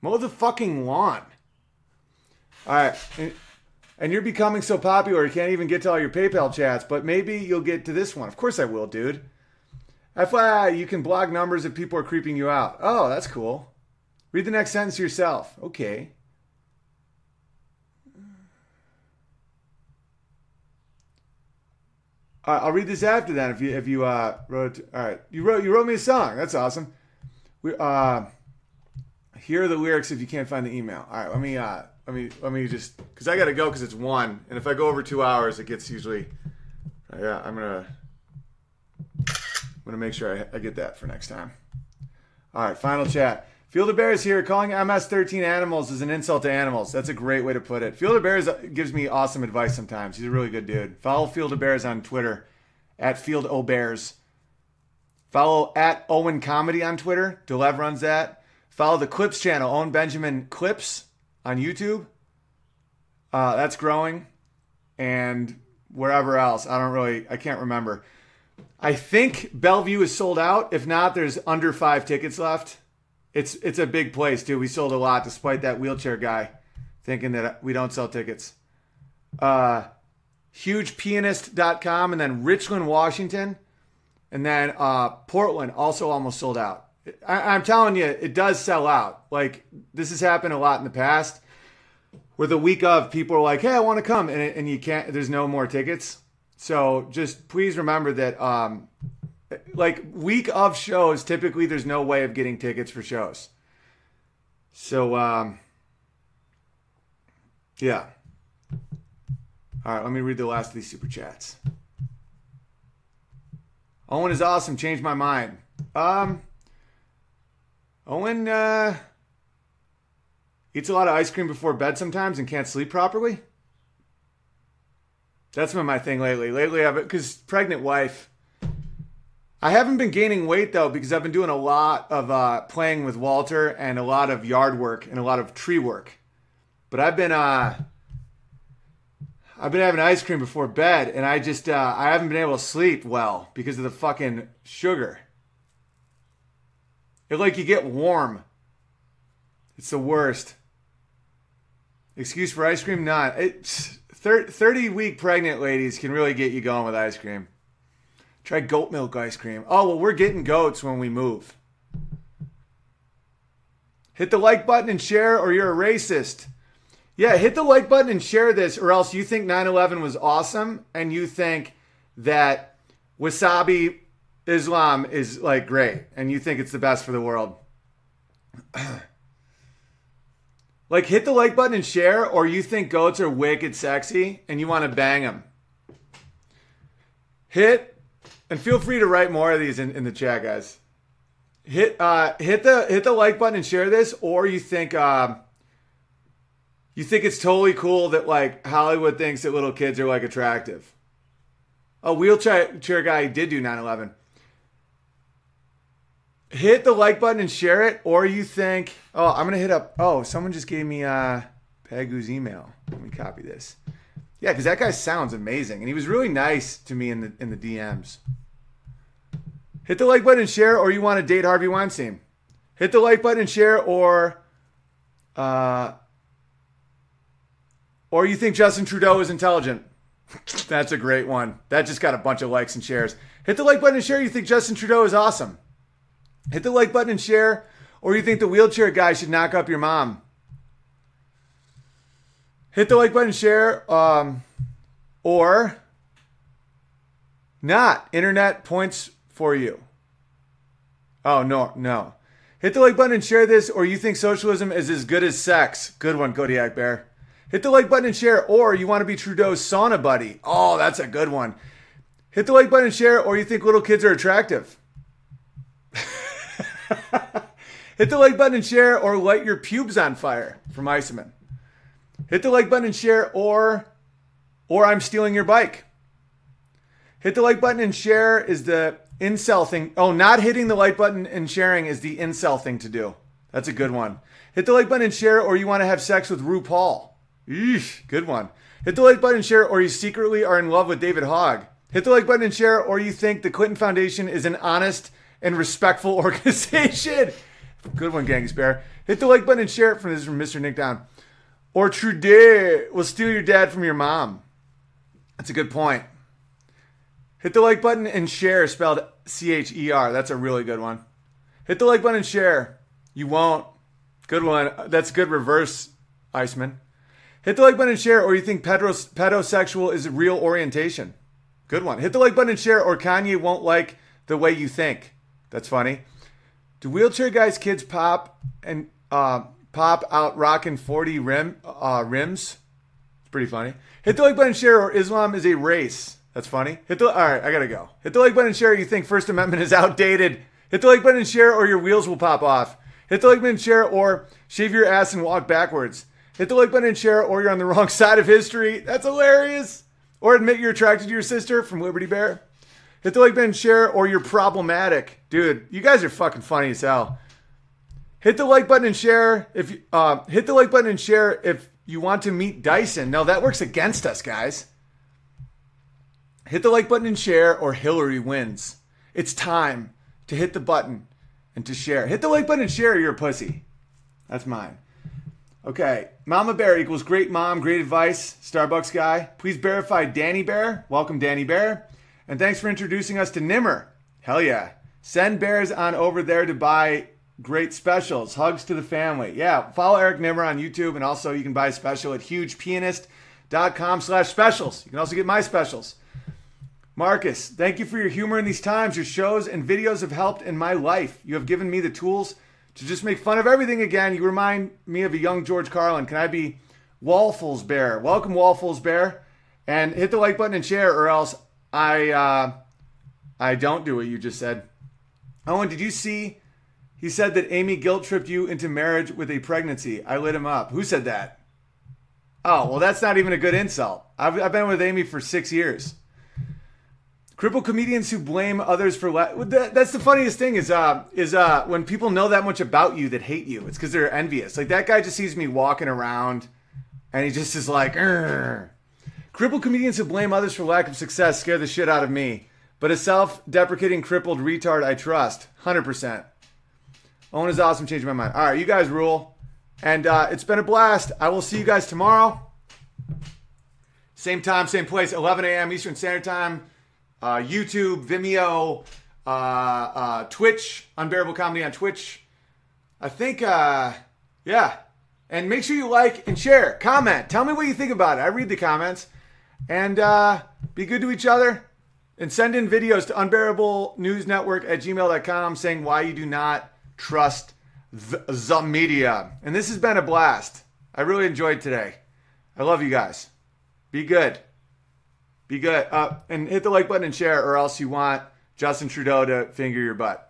mow the fucking lawn. All right. And, and you're becoming so popular, you can't even get to all your PayPal chats, but maybe you'll get to this one. Of course I will, dude. FYI, you can block numbers if people are creeping you out. Oh, that's cool. Read the next sentence yourself. Okay. Right, I'll read this after then. If you if you uh, wrote, all right, you wrote you wrote me a song. That's awesome. We uh, here are the lyrics if you can't find the email. All right, let me uh, let me let me just because I got to go because it's one, and if I go over two hours, it gets usually. Yeah, I'm gonna I'm gonna make sure I, I get that for next time. All right, final chat. Fielder Bears here. Calling MS13 animals is an insult to animals. That's a great way to put it. Fielder Bears gives me awesome advice sometimes. He's a really good dude. Follow Fielder Bears on Twitter at Field O Bears. Follow at Owen Comedy on Twitter. Delev runs that. Follow the Clips channel, Owen Benjamin Clips on YouTube. Uh, that's growing. And wherever else. I don't really, I can't remember. I think Bellevue is sold out. If not, there's under five tickets left. It's it's a big place too. We sold a lot despite that wheelchair guy thinking that we don't sell tickets. Uh, hugepianist.com and then Richland, Washington, and then uh, Portland also almost sold out. I, am telling you, it does sell out. Like this has happened a lot in the past, where the week of people are like, "Hey, I want to come," and, and you can't. There's no more tickets. So just please remember that, um, like week of shows, typically there's no way of getting tickets for shows. So um, yeah. All right, let me read the last of these super chats. Owen is awesome. Changed my mind. Um. Owen uh, eats a lot of ice cream before bed sometimes and can't sleep properly. That's been my thing lately. Lately, I've because pregnant wife. I haven't been gaining weight though because I've been doing a lot of uh, playing with Walter and a lot of yard work and a lot of tree work. But I've been uh, I've been having ice cream before bed, and I just uh, I haven't been able to sleep well because of the fucking sugar. Like you get warm. It's the worst. Excuse for ice cream? Not. It's 30 week pregnant ladies can really get you going with ice cream. Try goat milk ice cream. Oh, well, we're getting goats when we move. Hit the like button and share, or you're a racist. Yeah, hit the like button and share this, or else you think 9 11 was awesome and you think that Wahhabi Islam is like great and you think it's the best for the world. like hit the like button and share or you think goats are wicked sexy and you want to bang them. Hit and feel free to write more of these in, in the chat guys. Hit uh hit the hit the like button and share this or you think um you think it's totally cool that like Hollywood thinks that little kids are like attractive. A wheelchair chair guy did do 9/11 hit the like button and share it, or you think, oh, I'm gonna hit up. Oh, someone just gave me uh, Pageau's email. Let me copy this. Yeah, because that guy sounds amazing, and he was really nice to me in the in the DMs. Hit the like button and share, or you want to date Harvey Weinstein. Hit the like button and share, or uh, or you think Justin Trudeau is intelligent. That's a great one. That just got a bunch of likes and shares. Hit the like button and share. You think Justin Trudeau is awesome. Hit the like button and share, or you think the wheelchair guy should knock up your mom. Hit the like button and share, um, or not. Internet points for you. Oh, no, no. Hit the like button and share this, or you think socialism is as good as sex. Good one, Kodiak Bear. Hit the like button and share, or you want to be Trudeau's sauna buddy. Oh, that's a good one. Hit the like button and share, or you think little kids are attractive. Hit the like button and share, or light your pubes on fire from Iceman. Hit the like button and share, or or I'm stealing your bike. Hit the like button and share is the incel thing. Oh, not hitting the like button and sharing is the incel thing to do. That's a good one. Hit the like button and share, or you want to have sex with RuPaul. Eesh, good one. Hit the like button and share, or you secretly are in love with David Hogg. Hit the like button and share, or you think the Clinton Foundation is an honest and respectful organization. Good one, Gangs Bear. Hit the like button and share it from this is from Mr. Nick Down. Or Trudeau will steal your dad from your mom. That's a good point. Hit the like button and share, spelled C H E R. That's a really good one. Hit the like button and share. You won't. Good one. That's good reverse, Iceman. Hit the like button and share, or you think pedros- pedosexual is real orientation. Good one. Hit the like button and share, or Kanye won't like the way you think. That's funny. Do wheelchair guys' kids pop and uh, pop out rocking 40 rim uh, rims? It's pretty funny. Hit the like button and share, or Islam is a race. That's funny. Hit the all right. I gotta go. Hit the like button and share. You think First Amendment is outdated? Hit the like button and share, or your wheels will pop off. Hit the like button and share, or shave your ass and walk backwards. Hit the like button and share, or you're on the wrong side of history. That's hilarious. Or admit you're attracted to your sister from Liberty Bear. Hit the like button and share, or you're problematic. Dude, you guys are fucking funny as hell. Hit the like button and share if you, uh, hit the like button and share if you want to meet Dyson. No, that works against us, guys. Hit the like button and share, or Hillary wins. It's time to hit the button and to share. Hit the like button and share, you're a pussy. That's mine. Okay, Mama Bear equals great mom, great advice, Starbucks guy. Please verify Danny Bear. Welcome, Danny Bear. And thanks for introducing us to Nimmer. Hell yeah. Send bears on over there to buy great specials. Hugs to the family. Yeah, follow Eric Nimmer on YouTube, and also you can buy a special at hugepianist.com slash specials. You can also get my specials. Marcus, thank you for your humor in these times. Your shows and videos have helped in my life. You have given me the tools to just make fun of everything again. You remind me of a young George Carlin. Can I be Waffles Bear? Welcome, Waffles Bear. And hit the like button and share, or else I uh, I don't do what you just said. Owen, did you see? He said that Amy guilt tripped you into marriage with a pregnancy. I lit him up. Who said that? Oh, well, that's not even a good insult. I've, I've been with Amy for six years. Cripple comedians who blame others for la- that, that's the funniest thing is uh is uh when people know that much about you that hate you. It's because they're envious. Like that guy just sees me walking around, and he just is like. Crippled comedians who blame others for lack of success scare the shit out of me. But a self-deprecating crippled retard I trust, hundred percent. Owen is awesome. Changing my mind. All right, you guys rule, and uh, it's been a blast. I will see you guys tomorrow. Same time, same place, 11 a.m. Eastern Standard Time uh, YouTube, Vimeo, uh, uh, Twitch, Unbearable Comedy on Twitch. I think, uh, yeah. And make sure you like and share, comment. Tell me what you think about it. I read the comments. And uh, be good to each other. And send in videos to unbearable news network at gmail.com saying why you do not trust the, the media. And this has been a blast. I really enjoyed today. I love you guys. Be good. Be good. Uh, and hit the like button and share, or else you want Justin Trudeau to finger your butt.